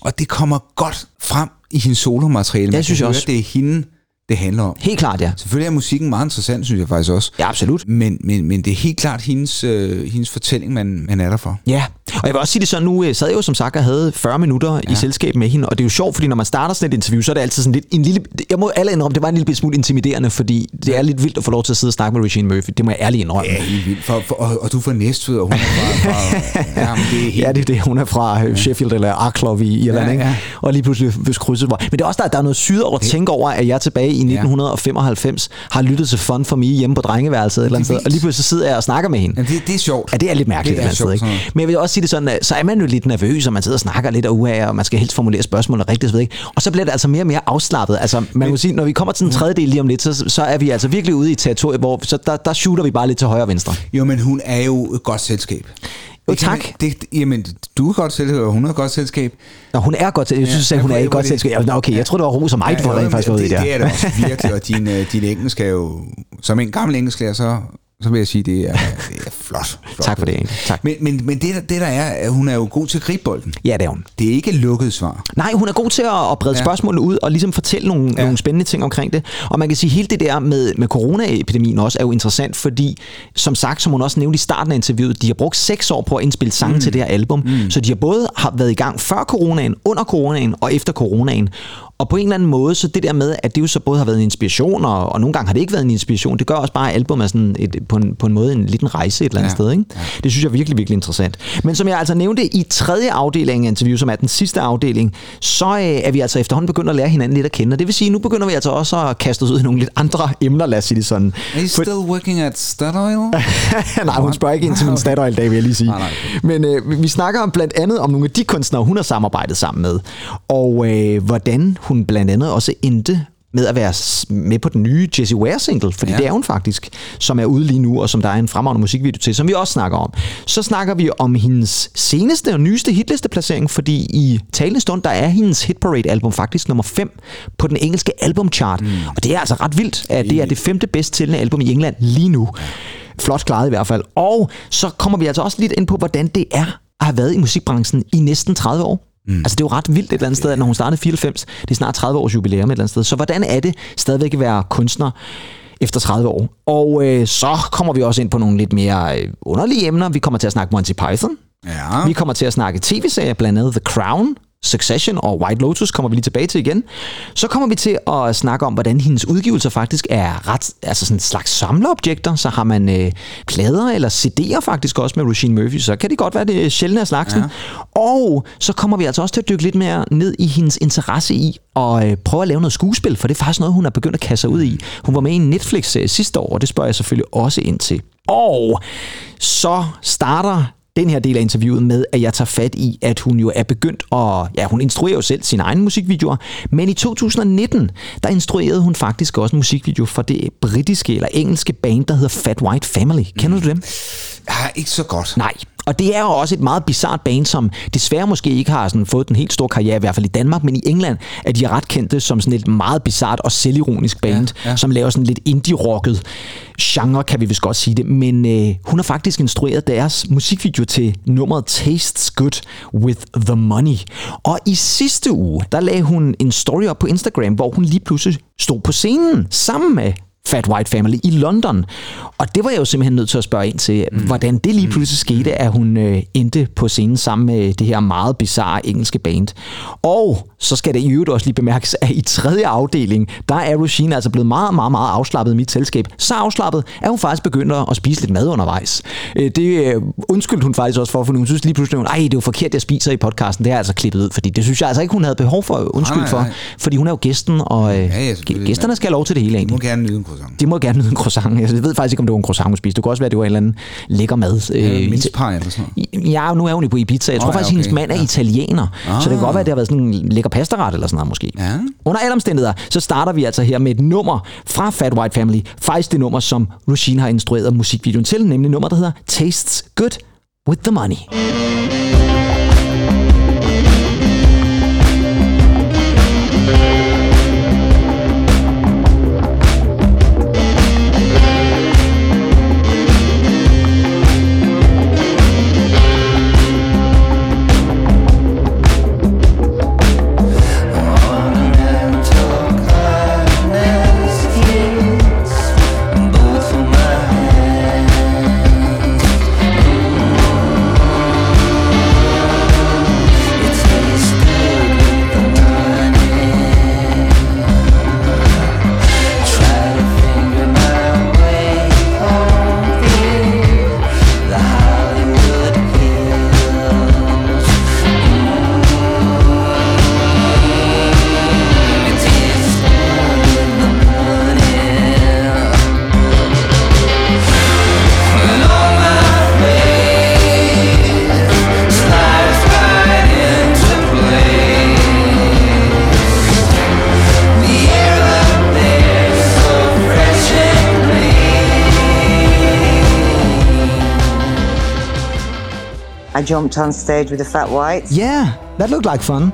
Og det kommer godt frem i hendes solomateriale. Man synes jeg også. Det er hende, det handler om. Helt klart, ja. Selvfølgelig er musikken meget interessant, synes jeg faktisk også. Ja, absolut. Men, men, men det er helt klart hendes, øh, hendes fortælling, man, man er der for. Ja, og jeg vil også sige det sådan, nu øh, sad jeg jo som sagt og havde 40 minutter ja. i selskab med hende, og det er jo sjovt, fordi når man starter sådan et interview, så er det altid sådan lidt en lille, jeg må alle indrømme, det var en lille smule intimiderende, fordi det er lidt vildt at få lov til at sidde og snakke med Regine Murphy, det må jeg ærligt indrømme. Ja, helt vildt. For, for, og, og du er fra Næstved, og hun er fra... fra ja, men det er helt... Ja, det er det. Hun er fra øh, Sheffield eller Arklov i Irland, Ja, ikke? ja. Og lige pludselig hvis krydset hvor. Men det er også, der, der er noget syret over at tænke over, at jeg tilbage i 1995 har lyttet til Fun for Me hjemme på drengeværelset et eller andet sted, og lige pludselig sidder jeg og snakker med hende. Ja, det, det er sjovt. Ja, det er lidt mærkeligt Det det er et eller andet sted, sjovt, ikke? sådan Men jeg vil også sige det sådan, at så er man jo lidt nervøs, og man sidder og snakker lidt af uha, og man skal helst formulere spørgsmål rigtigt, så ved ikke. Og så bliver det altså mere og mere afslappet. Altså, man må sige, når vi kommer til den tredje del lige om lidt, så, så er vi altså virkelig ude i et territorie, hvor så der, der shooter vi bare lidt til højre og venstre. Jo, men hun er jo et godt selskab. Jo, Det tak. Man, det, jamen, du er godt selskab, og hun er godt selskab. Nå, hun er godt til, jeg synes, Ja, at hun er ja, hvor godt det- selskab. Ja, Nå, okay, jeg tror, det var ros og mig, Ja, for rent faktisk var ude i det, der. det er det også virkelig, og din, øh, din engelsk er jo... Som en gammel engelsklærer, så, så vil jeg sige, det er, det er Flot. flot. Tak for det, Andy. Tak. Men, men, men det, der, det der er, at hun er jo god til at gribe bolden. Ja, det er hun. Det er ikke lukket svar. Nej, hun er god til at, at brede ja. Ja. spørgsmålene ud og ligesom fortælle nogle, ja. nogle spændende ting omkring det. Og man kan sige, at hele det der med, med coronaepidemien også er jo interessant, fordi som sagt, som hun også nævnte i starten af interviewet, de har brugt seks år på at indspille sange mm. til det her album. Mm. Så de har både har været i gang før coronaen, under coronaen og efter coronaen. Og på en eller anden måde, så det der med, at det jo så både har været en inspiration, og, og nogle gange har det ikke været en inspiration, det gør også bare, at albumet er sådan et, på, en, på en måde en liten rejse et eller andet Ja. sted. Ikke? Det synes jeg er virkelig, virkelig interessant. Men som jeg altså nævnte i tredje afdeling af interview, som er den sidste afdeling, så øh, er vi altså efterhånden begyndt at lære hinanden lidt at kende. Og det vil sige, nu begynder vi altså også at kaste os ud i nogle lidt andre emner, lad os sige det sådan. Are you still working at Statoil? Nej, hun spørger ikke ind til min Statoil-dag, vil jeg lige sige. Nej, nej. Men øh, vi snakker om blandt andet om nogle af de kunstnere, hun har samarbejdet sammen med, og øh, hvordan hun blandt andet også endte med at være med på den nye Jessie Ware single, fordi. Ja. det er hun faktisk, som er ude lige nu, og som der er en fremragende musikvideo til, som vi også snakker om. Så snakker vi om hendes seneste og nyeste hitlisteplacering, fordi i talende stund, der er hendes Hit Parade album faktisk nummer 5 på den engelske albumchart, mm. og det er altså ret vildt, at det er det femte bedst sælgende album i England lige nu. Flot klaret i hvert fald. Og så kommer vi altså også lidt ind på, hvordan det er at have været i musikbranchen i næsten 30 år. Mm. Altså det er jo ret vildt et eller andet sted, at når hun startede i 94, det er snart 30 års jubilæum et eller andet sted. Så hvordan er det stadigvæk at være kunstner efter 30 år? Og øh, så kommer vi også ind på nogle lidt mere øh, underlige emner. Vi kommer til at snakke Monty Python. Ja. Vi kommer til at snakke tv-serier, blandt andet The Crown, Succession og White Lotus kommer vi lige tilbage til igen. Så kommer vi til at snakke om, hvordan hendes udgivelser faktisk er ret, altså sådan en slags samleobjekter. Så har man øh, plader eller CD'er faktisk også med Regine Murphy, så kan det godt være det sjældne af slagsen. Ja. Og så kommer vi altså også til at dykke lidt mere ned i hendes interesse i at øh, prøve at lave noget skuespil, for det er faktisk noget, hun er begyndt at kaste sig ud i. Hun var med i en Netflix-serie sidste år, og det spørger jeg selvfølgelig også ind til. Og så starter den her del af interviewet med, at jeg tager fat i, at hun jo er begyndt at... Ja, hun instruerer jo selv sine egne musikvideoer, men i 2019, der instruerede hun faktisk også en musikvideo for det britiske eller engelske band, der hedder Fat White Family. Kender du dem? Ja, ikke så godt. Nej. Og det er jo også et meget bizart band, som desværre måske ikke har sådan fået den helt store karriere, i hvert fald i Danmark, men i England er de ret kendte som sådan et meget bizart og selvironisk band, ja, ja. som laver sådan lidt indie-rocket genre, kan vi vist godt sige det. Men øh, hun har faktisk instrueret deres musikvideo til nummeret Tastes Good with the Money. Og i sidste uge, der lagde hun en story op på Instagram, hvor hun lige pludselig stod på scenen sammen med Fat White Family i London. Og det var jeg jo simpelthen nødt til at spørge ind til, mm. hvordan det lige pludselig skete, at hun øh, endte på scenen sammen med det her meget bizarre engelske band. Og så skal det i øvrigt også lige bemærkes, at i tredje afdeling, der er Regina altså blevet meget, meget, meget afslappet i mit selskab. Så afslappet, at hun faktisk begynder at spise lidt mad undervejs. Øh, det øh, undskyldte hun faktisk også for, for hun synes lige pludselig, at det er jo forkert, jeg spiser i podcasten. Det er altså klippet ud, fordi det synes jeg altså ikke, hun havde behov for Nej, nej, nej. for. Fordi hun er jo gæsten, og øh, ja, gæsterne skal have lov til det hele egentlig. må gerne nyde en croissant. De må gerne nyde en croissant. Jeg ved faktisk ikke, om det var en croissant, hun spiste. Det kunne også være, at det var en eller anden lækker mad. Ja, Øh, eller sådan noget. Ja, nu er hun jo på Ibiza. Jeg tror Åh, ja, faktisk, hendes mand er Ja. italiener. Så det kan godt være, at det har været sådan en lækker pastaret eller sådan noget måske. Ja. Under alle omstændigheder, så starter vi altså her med et nummer fra Fat White Family. Faktisk det nummer, som Regine har instrueret musikvideoen til, nemlig nummer, der hedder Tastes Good with the Money. I jumped on stage with the Fat Whites. Yeah, that looked like fun.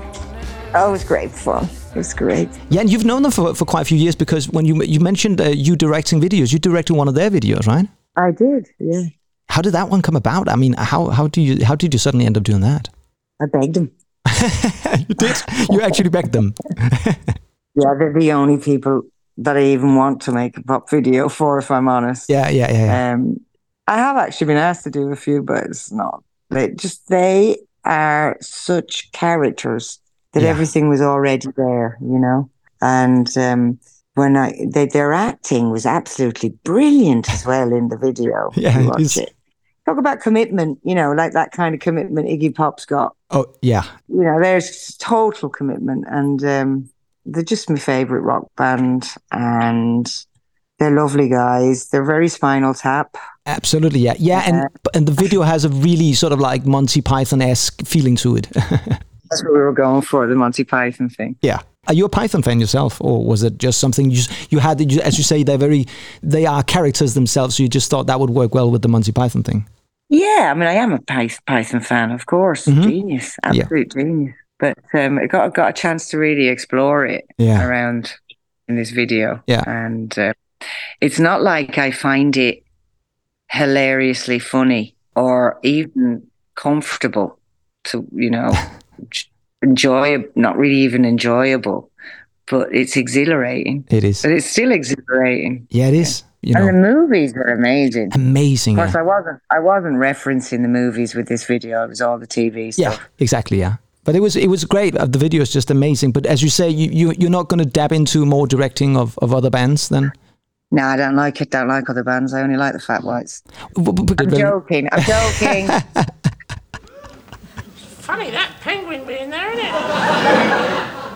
Oh, it was great fun. It was great. Yeah, and you've known them for, for quite a few years because when you you mentioned uh, you directing videos, you directed one of their videos, right? I did, yeah. how did that one come about? I mean, how how do you how did you suddenly end up doing that? I begged them. you did. You actually begged them. Yeah, they're the only people that I even want to make a pop video for, if I'm honest. Yeah, yeah, yeah. yeah. Um, I have actually been asked to do a few, but it's not. They just they are such characters that Yeah. everything was already there, you know. And um, when I they, their acting was absolutely brilliant as well in the video. Yeah, watch is. it. Talk about commitment, you know, like that kind of commitment Iggy Pop's got. oh, yeah. You know, there's total commitment, and um, they're just my favorite rock band, and they're lovely guys. They're very Spinal Tap. Absolutely, yeah, yeah, and and the video has a really sort of like Monty Python esque feeling to it. That's what we were going for, the Monty Python thing. yeah. Are you a Python fan yourself, or was it just something you you had? You, as you say, they're very they are characters themselves. So you just thought that would work well with the Monty Python thing. Yeah, I mean, I am a Python fan, of course. Genius, absolute genius. But um, I got got a chance to really explore it Yeah. around in this video. Yeah. and uh, it's not like I find it hilariously funny or even comfortable to you know enjoy. Not really even enjoyable, but it's exhilarating. It is. But it's still exhilarating. Yeah, it is. You And the movies are amazing. amazing. Of course, Yeah. I wasn't. I wasn't referencing the movies with this video. It was all the TV stuff. yeah, exactly. Yeah. But it was it was great. Uh, The video is just amazing. But as you say, you, you you're not going to dab into more directing of, of other bands then. No, I don't like it. Don't like other bands. I only like the Fat Whites. I'm joking. I'm joking. Funny that penguin being there, isn't it?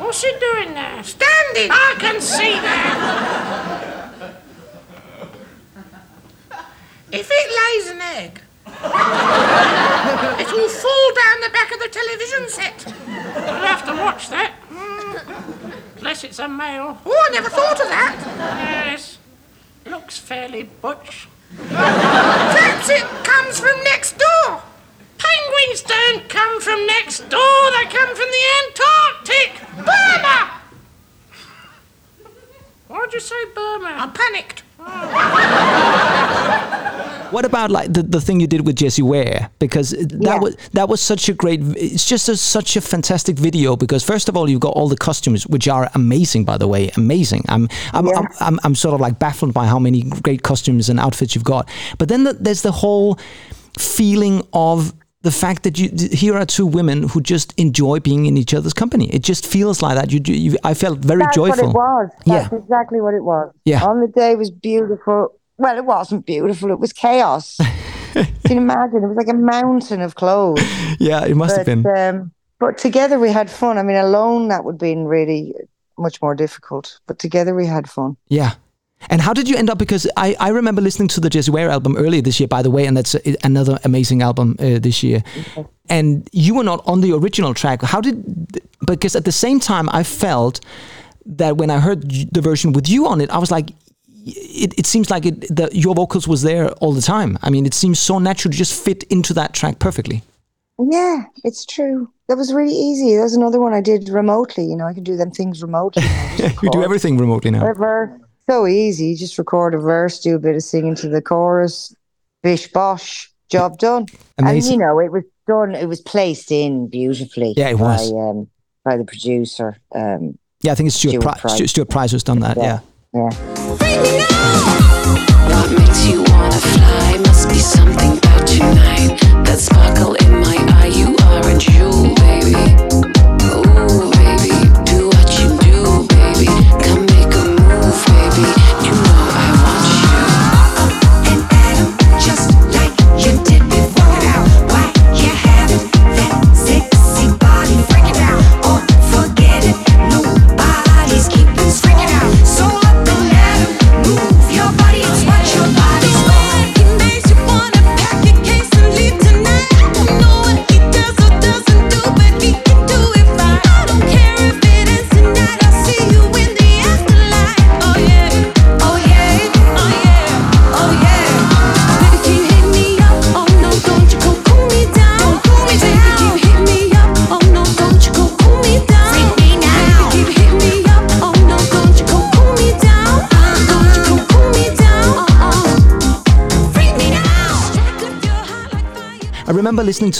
What's he doing there? Standing! I can see that! If it lays an egg, it will fall down the back of the television set. You'll have to watch that. Mm. Unless it's a male. Oh, I never thought of that. Yes. Looks fairly butch. Perhaps it comes from next door. Penguins don't come from next door, they come from the Antarctic. Burma! Why'd you say Burma? I panicked. Oh. What about like the, the thing you did with Jessie Ware? Because that Yeah. was that was such a great. It's just a, such a fantastic video. Because first of all, you've got all the costumes, which are amazing, by the way, amazing. I'm I'm I'm, I'm, I'm sort of like baffled by how many great costumes and outfits you've got. But then the, there's the whole feeling of the fact that you here are two women who just enjoy being in each other's company. It just feels like that. You, you I felt very That's joyful. what it was. Yeah. Exactly what it was. Yeah. On the day was beautiful. Well, it wasn't beautiful. It was chaos. You Can you imagine? It was like a mountain of clothes. Yeah, it must have been. um, but together we had fun. I mean, alone that would have been really much more difficult. But together we had fun. Yeah. And how did you end up? Because I, I remember listening to the Jessie Ware album earlier this year, by the way, and that's another amazing album uh, this year. And you were not on the original track. How did? Because at the same time, I felt that when I heard the version with you on it, I was like, it, it seems like it, the, your vocals was there all the time. I mean, it seems so natural to just fit into that track perfectly. Yeah, it's true. That was really easy. That was another one I did remotely. You know, I can do them things remotely. you do everything remotely now. Verse, so easy. You just record a verse, do a bit of singing to the chorus, bish bosh, job done. Amazing. And you know, it was done. It was placed in beautifully. Yeah, it was. by, um, by the producer. Um, Yeah, I think it's Stuart, Stuart Pri- Price. Stuart, Price who's done that. Yeah. yeah. What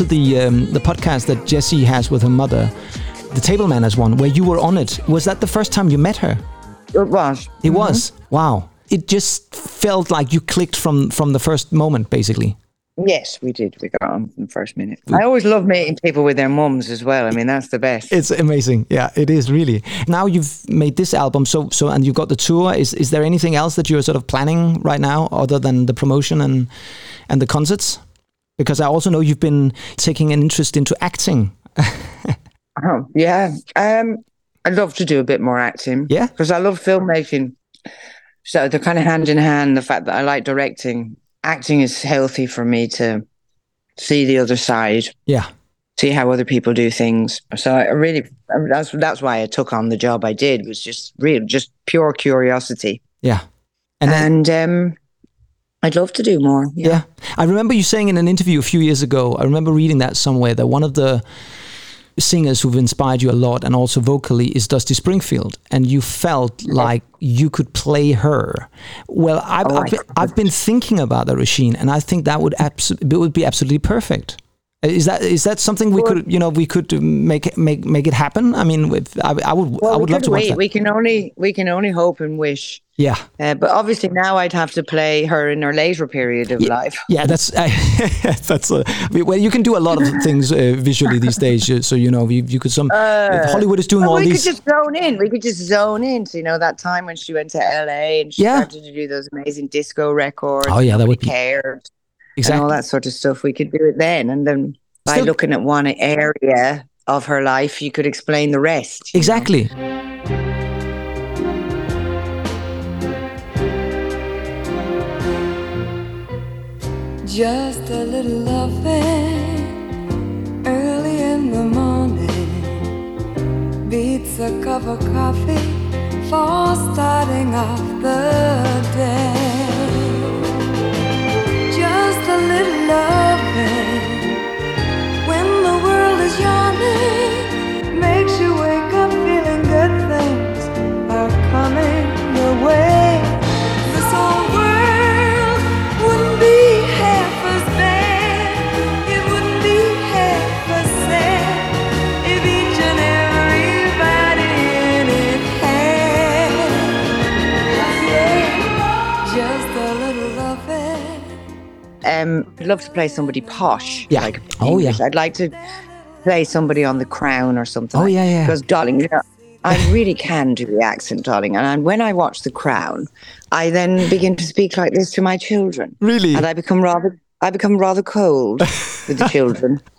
to the um, the podcast that Jessie has with her mother, the Table Manners one, where you were on it. Was that the first time you met her? It was. It was. Wow. It just felt like you clicked from from the first moment, basically. Yes, we did. We got on from the first minute. I always love meeting people with their mums as well. I mean, that's the best. It's amazing. Yeah, it is really. Now you've made this album, so so and you've got the tour. Is is there anything else that you're sort of planning right now, other than the promotion and and the concerts? Because I also know you've been taking an interest into acting. Oh, yeah. Um, I'd love to do a bit more acting. Yeah? Because I love filmmaking. So they're kind of hand in hand. The fact that I like directing, acting is healthy for me to see the other side, Yeah. see how other people do things. So I really, mean, that's that's why I took on the job I did. Was just real, just pure curiosity. Yeah. And then, And um, I'd love to do more. Yeah. Yeah. I remember you saying in an interview a few years ago, I remember reading that somewhere, that one of the singers who've inspired you a lot and also vocally is Dusty Springfield. And you felt like you could play her. Well, I've, Oh, I've, been, I've been thinking about that, Roisin, and I think that would, abso- it would be absolutely perfect. Is that is that something we could you know we could make make make it happen? I mean, with, I, I would I Well, we would love to watch wait. We can only we can only hope and wish. yeah, Uh, but obviously now I'd have to play her in her later period of life. Yeah, that's that's. Uh, I mean, well, you can do a lot of things uh, visually these days. uh, So you know, you, you could some. if Hollywood is doing Well, all we these. We could just zone in. We could just zone into, you know, that time when she went to LA and she Yeah. started to do those amazing disco records. Oh, yeah, that would be- cared and all that sort of stuff. We could do it then, and then by Still- looking at one area of her life, you could explain the rest. you know? Exactly. Just a little loving early in the morning beats a cup of coffee for starting off the day. Little loving when the world is yawning makes you wake up feeling good things are coming your way. Um, I'd love to play somebody posh. Yeah. Like Oh, yeah. I'd like to play somebody on the crown or something. Oh, yeah, yeah. Because, darling, you know, I really can do the accent, darling. And, and when I watch The Crown, I then begin to speak like this to my children. Really? And I become rather, I become rather cold with the children.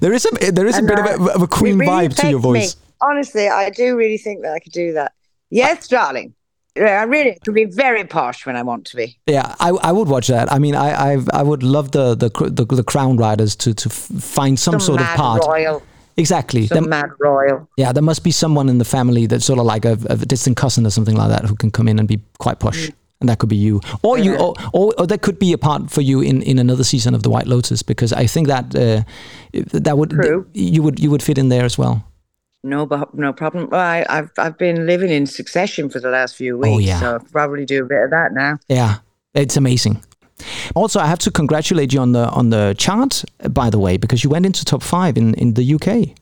There is a there is a bit uh, of a, of a queen really vibe to your affects me. voice. Honestly, I do really think that I could do that. Yes, darling. Yeah, I really can be very posh when I want to be. Yeah, I, I would watch that. I mean, I I, I would love the the the, the crown riders to to find some, Some sort of mad part. royal. Exactly. Some There- mad royal. yeah, there must be someone in the family that's sort of like a, a distant cousin or something like that who can come in and be quite posh. And that could be you, or you, or, or, or that could be a part for you in, in another season of the White Lotus, because I think that uh, that would True. you would you would fit in there as well. No, but no problem. Well, I, I've I've been living in succession for the last few weeks, Oh, yeah. so I'll probably do a bit of that now. Yeah, it's amazing. Also, I have to congratulate you on the on the chart, by the way, because you went into top five in, in the UK.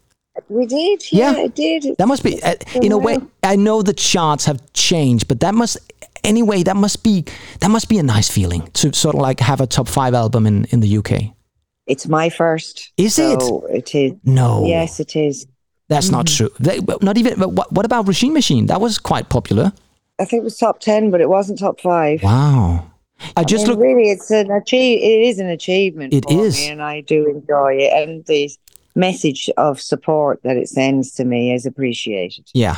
We did, Yeah. yeah, I did. That must be, uh, in a way. I know the charts have changed, but that must, anyway, that must be that must be a nice feeling to sort of like have a top five album in in the UK. It's my first. Is it? it is. No, Yes, it is. That's not Mm-hmm. true. They, not even. but What, what about Machine Machine? That was quite popular. I think it was top ten, but it wasn't top five. Wow. I just mean, look. really, it's an achieve. It is an achievement. It for is. me, and I do enjoy it. And the message of support that it sends to me is appreciated. Yeah,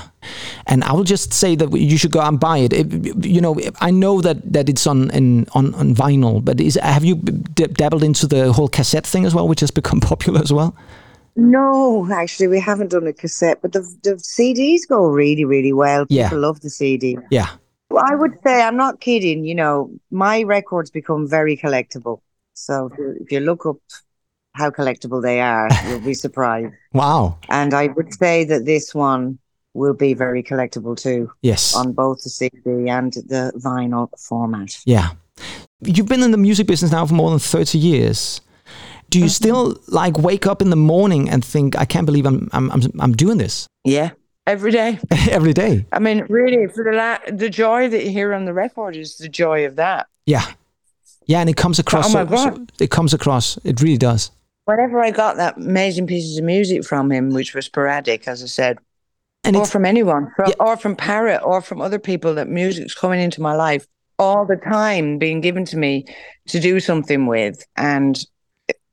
and I will just say that you should go and buy it. It- you know, I know that that it's on in, on on vinyl, but is have you d- dabbled into the whole cassette thing as well, which has become popular as well? No, actually, we haven't done a cassette, but the the CDs go really, really well. Yeah. People love the CD. Yeah, Well, I would say I'm not kidding. You know, my records become very collectible. So if you, if you look up how collectible they are, you'll be surprised. wow. And I would say that this one will be very collectible too, Yes. on both the CD and the vinyl format. Yeah. you've been in the music business now for more than 30 years. Do you still like wake up in the morning and think, I can't believe I'm, I'm, I'm, I'm doing this Yeah, every day. every day? I mean, really, for the la- the joy that you hear on the record is the joy of that. Yeah. Yeah, and it comes across. Oh my so- so- God. it comes across. It really does. Whenever I got that amazing pieces of music from him, which was sporadic, as I said, And or it's, from anyone, fro- Yeah. or from Parrot, or from other people, that music's coming into my life all the time, being given to me to do something with, and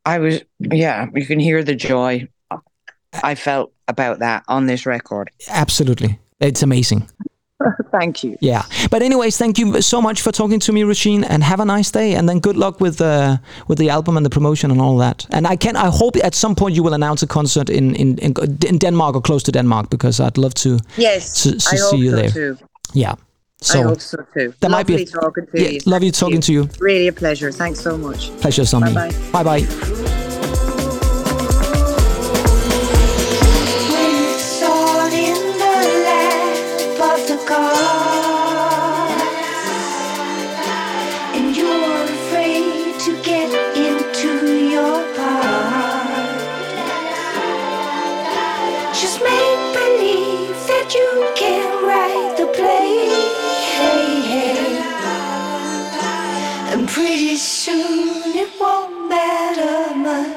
I was, yeah, you can hear the joy I felt about that on this record. absolutely. It's amazing. Thank you. Yeah. But anyways, thank you so much for talking to me, Roisin, and have a nice day. And then good luck with uh, with the album and the promotion and all that. And I can I hope at some point you will announce a concert in in, in, in Denmark or close to Denmark because I'd love to. Yes, To- to I hope see you so there. too. Yeah. So I hope so too. That might be Lovely a- talking to yeah, you. love you talking to you. Really a pleasure. Thanks so much. Pleasure, on me. Bye-bye. Bye bye.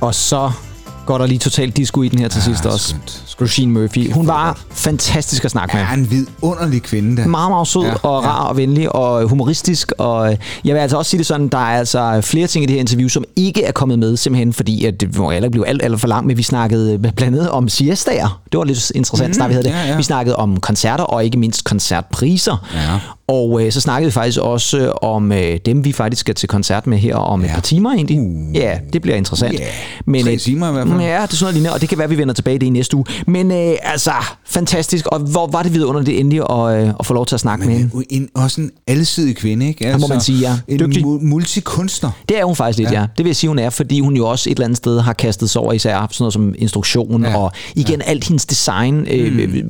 Og så går der lige totalt disco i den her til sidst også. skønt, Rosine Murphy. Hun var fantastisk at snakke med. Er en vidunderlig kvinde, der. meget, meget sød ja, Ja, og rar og venlig og humoristisk. Og jeg vil altså også sige det sådan, der er altså flere ting i det her interview, som ikke er kommet med, simpelthen fordi, at det må heller blive alt, alt for langt, men vi snakkede blandt andet om siestaer. Det var lidt interessant mm, snak, vi havde det. ja, ja. Vi snakkede om koncerter og ikke mindst koncertpriser. Ja. Og øh, så snakkede vi faktisk også om øh, dem, vi faktisk skal til koncert med her om ja. et par timer egentlig. Uh. Ja, det bliver interessant. Ja, Men, tre øh, timer i hvert fald. Ja, det er sådan noget lignende, og det kan være, at vi vender tilbage i det i næste uge. Men øh, altså, fantastisk. Og hvor var det vidunderligt endelig at, øh, at få lov til at snakke med hende. Men en, også en alsidig kvinde, ikke? Altså, må man sige, ja. En Dygtig. mu- multikunstner. Det er hun faktisk lidt, ja. Ja. ja. Det vil jeg sige, hun er, fordi hun jo også et eller andet sted har kastet sig over især sådan noget som instruktion, ja. Ja. og igen alt hendes design. Øh,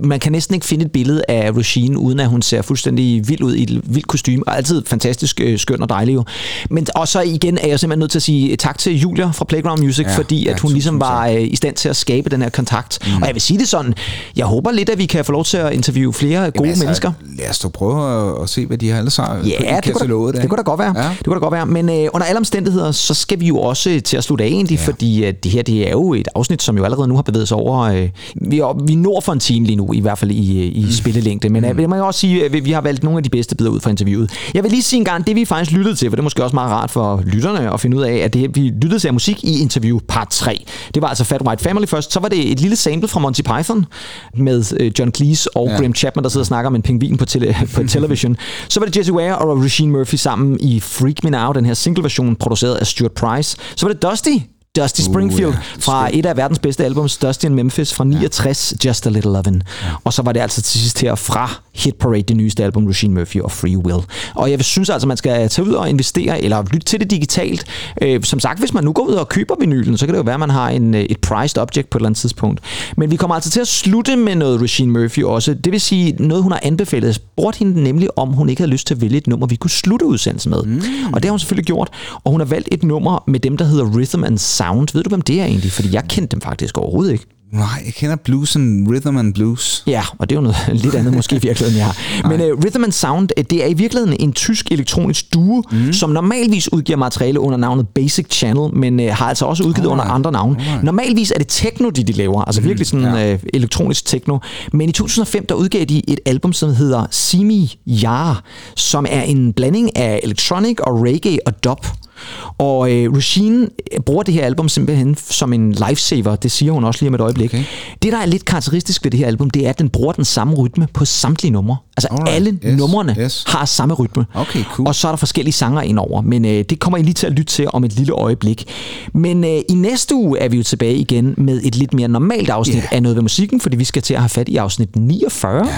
man kan næsten ikke finde et billede af Regine, uden at hun ser fuldstændig vild ud i et vildt kostume, og altid fantastisk øh, skøn og dejlig jo. Men og så igen er jeg simpelthen nødt til at sige tak til Julia fra Playground Music, Ja, fordi ja, at hun ligesom var øh, i stand til at skabe den her kontakt. Mm. Og jeg vil sige det sådan, jeg håber lidt, at vi kan få lov til at interviewe flere gode altså, mennesker. Lad os da prøve at, at se, hvad de har ellers har Ja, det kunne, da, kataloget. det kunne da godt være. Ja. Det kunne da godt være. Men øh, under alle omstændigheder, så skal vi jo også til at slutte af egentlig, ja. fordi øh, det her det er jo et afsnit, som jo allerede nu har bevæget sig over. Øh, vi, er, vi nord for en time lige nu, i hvert fald i, øh, i mm. spillelængde. Men øh, jeg må jo også sige, at vi, har valgt nogle af de bedste bidder ud fra interviewet. Jeg vil lige sige en gang, det vi faktisk lyttede til, for det er måske også meget rart for lytterne at finde ud af, at det vi lyttede til musik i interview part 3. Det var altså Fat White Family først. Så var det et lille sample fra Monty Python med øh, John Cleese og ja. Graham Chapman, der sidder og snakker om en pingvin på, tele, på television. Så var det Jesse Ware og Regine Murphy sammen i Freak Me Now, den her single-version produceret af Stuart Price. Så var det Dusty, Dusty Springfield ja, fra et af verdens bedste albums, Dusty in Memphis fra 69, Just a Little Lovin'. Og så var det altså til sidst her fra Hit Parade, det nyeste album, Regine Murphy og Free Will. Og jeg synes altså, man skal tage ud og investere, eller lytte til det digitalt. Øh, som sagt, hvis man nu går ud og køber vinylen, så kan det jo være, at man har en, øh, et priced object på et eller andet tidspunkt. Men vi kommer altså til at slutte med noget Regine Murphy også. Det vil sige noget, hun har anbefalet. Jeg spurgte hende nemlig, om hun ikke havde lyst til at vælge et nummer, vi kunne slutte udsendelsen med. Mm. Og det har hun selvfølgelig gjort. Og hun har valgt et nummer med dem, der hedder Rhythm and Sound. Ved du, hvem det er egentlig? Fordi jeg kendte dem faktisk overhovedet ikke. Nej, jeg kender blues and rhythm and blues. Ja, og det er jo noget lidt andet måske i virkeligheden, ja. Men uh, Rhythm and Sound, øh, det er i virkeligheden en tysk elektronisk duo, mm. som normalvis udgiver materiale under navnet Basic Channel, men uh, har altså også udgivet under Alright. andre navne. Alright. Normalvis er det techno, de, de laver, altså mm. virkelig sådan ja. uh, elektronisk techno. Men i 2005, der udgav de et album, som hedder Simi Yar, som er en blanding af electronic og reggae og dub. Og øh, Regine bruger det her album simpelthen som en lifesaver. Det siger hun også lige om et øjeblik. Okay. Det, der er lidt karakteristisk ved det her album, det er, at den bruger den samme rytme på samtlige numre. Altså Alright. alle Yes, numrene yes. har samme rytme. Okay, cool. Og så er der forskellige sanger indover, men øh, det kommer I lige til at lytte til om et lille øjeblik. Men øh, i næste uge er vi jo tilbage igen med et lidt mere normalt afsnit Ja. af Noget ved musikken, fordi vi skal til at have fat i afsnit 49. Ja,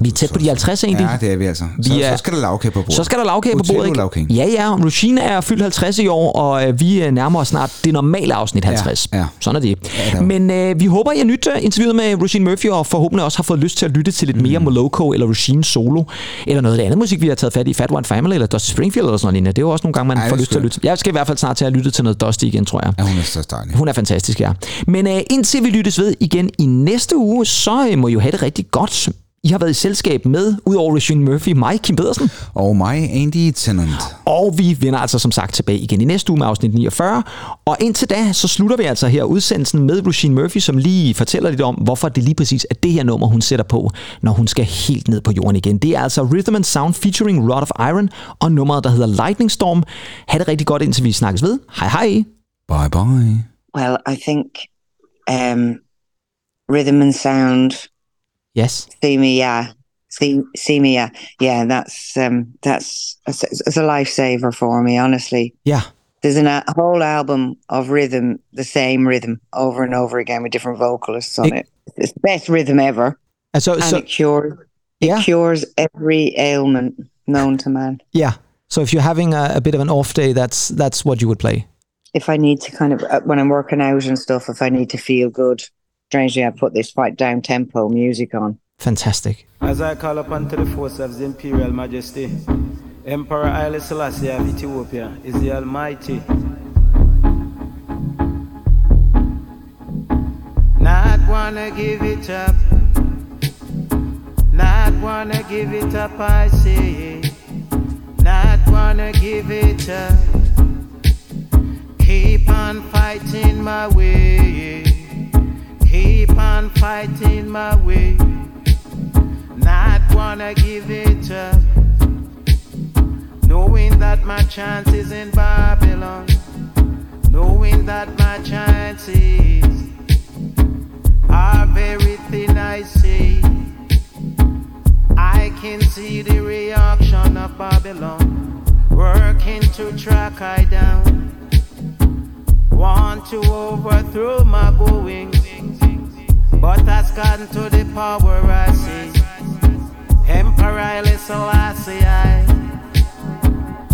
vi er tæt på de 50 egentlig. Ja, det er vi altså. Så, Vi er- så skal der lavkage på bordet. Så skal der lavkage på bordet. ikke? Ja, ja. Regine er fyldt 50 i år, og øh, vi øh, nærmer os snart det normale afsnit 50. Ja, ja. Sådan er det. Ja, det Men øh, vi håber, I har nyt øh, interviewet med Regine Murphy, og forhåbentlig også har fået lyst til at lytte til lidt mere Moloko eller Regine solo, eller noget af det andet musik, vi har taget fat i, Fat One Family eller Dusty Springfield eller sådan noget lignende. Det er jo også nogle gange, man Ej, får lyst til at skønt. lytte. Jeg skal i hvert fald snart til at lytte til noget Dusty igen, tror jeg. Ja, hun er så dejlig. Hun er fantastisk, ja. Men øh, indtil vi lyttes ved igen i næste uge, så øh, må I jo have det rigtig godt. I har været i selskab med, udover Regine Murphy, mig, Kim Pedersen. Og mig, Andy Tennant. Og vi vender altså som sagt tilbage igen i næste uge med afsnit 49. Og indtil da, så slutter vi altså her udsendelsen med Regine Murphy, som lige fortæller lidt om, hvorfor det lige præcis er det her nummer, hun sætter på, når hun skal helt ned på jorden igen. Det er altså Rhythm and Sound featuring Rod of Iron og nummeret, der hedder Lightning Storm. Ha' det rigtig godt, indtil vi snakkes ved. Hej hej! Bye bye. Well, I think um, rhythm and sound. Yes. See me, yeah. See, see me, yeah, yeah. That's um, that's it's, it's a lifesaver for me, honestly. Yeah. There's an, a whole album of rhythm, the same rhythm over and over again with different vocalists on It- it. It's the best rhythm ever, altså, and så, it cures it Yeah. cures every ailment known to man. yeah. So if you're having a, a bit of an off day, that's that's what you would play. If I need to kind of uh, when I'm working out and stuff, if I need to feel good, strangely, I put this quite down tempo music on. Fantastic. As I call upon to the force of His Imperial Majesty, Emperor Haile Selassie of Ethiopia is the Almighty. Not wanna give it up, not wanna give it up, I say, not wanna give it up. Keep on fighting my way, keep on fighting my way not wanna give it up. Knowing that my chance is in Babylon, knowing that my chances are very thin, I see. I can see the reaction of Babylon working to track I down. Want to overthrow my goings, but has gotten to the power I see. Emperor I,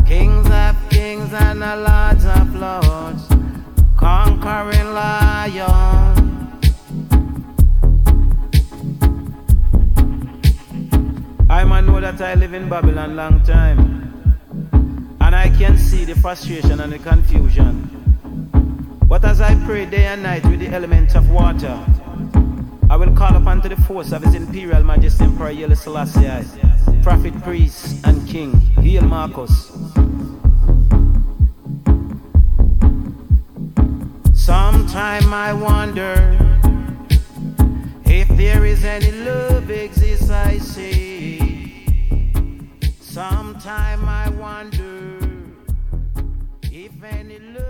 Kings of kings and the lords of lords, conquering lion. I man know that I live in Babylon long time, and I can see the frustration and the confusion. But as I pray day and night with the elements of water, I will call upon to the force of His Imperial Majesty Emperor Haile Selassie, Prophet, Priest, and King, Hail Marcus. Sometime I wonder if there is any love exists, I say. Sometime I wonder if any love.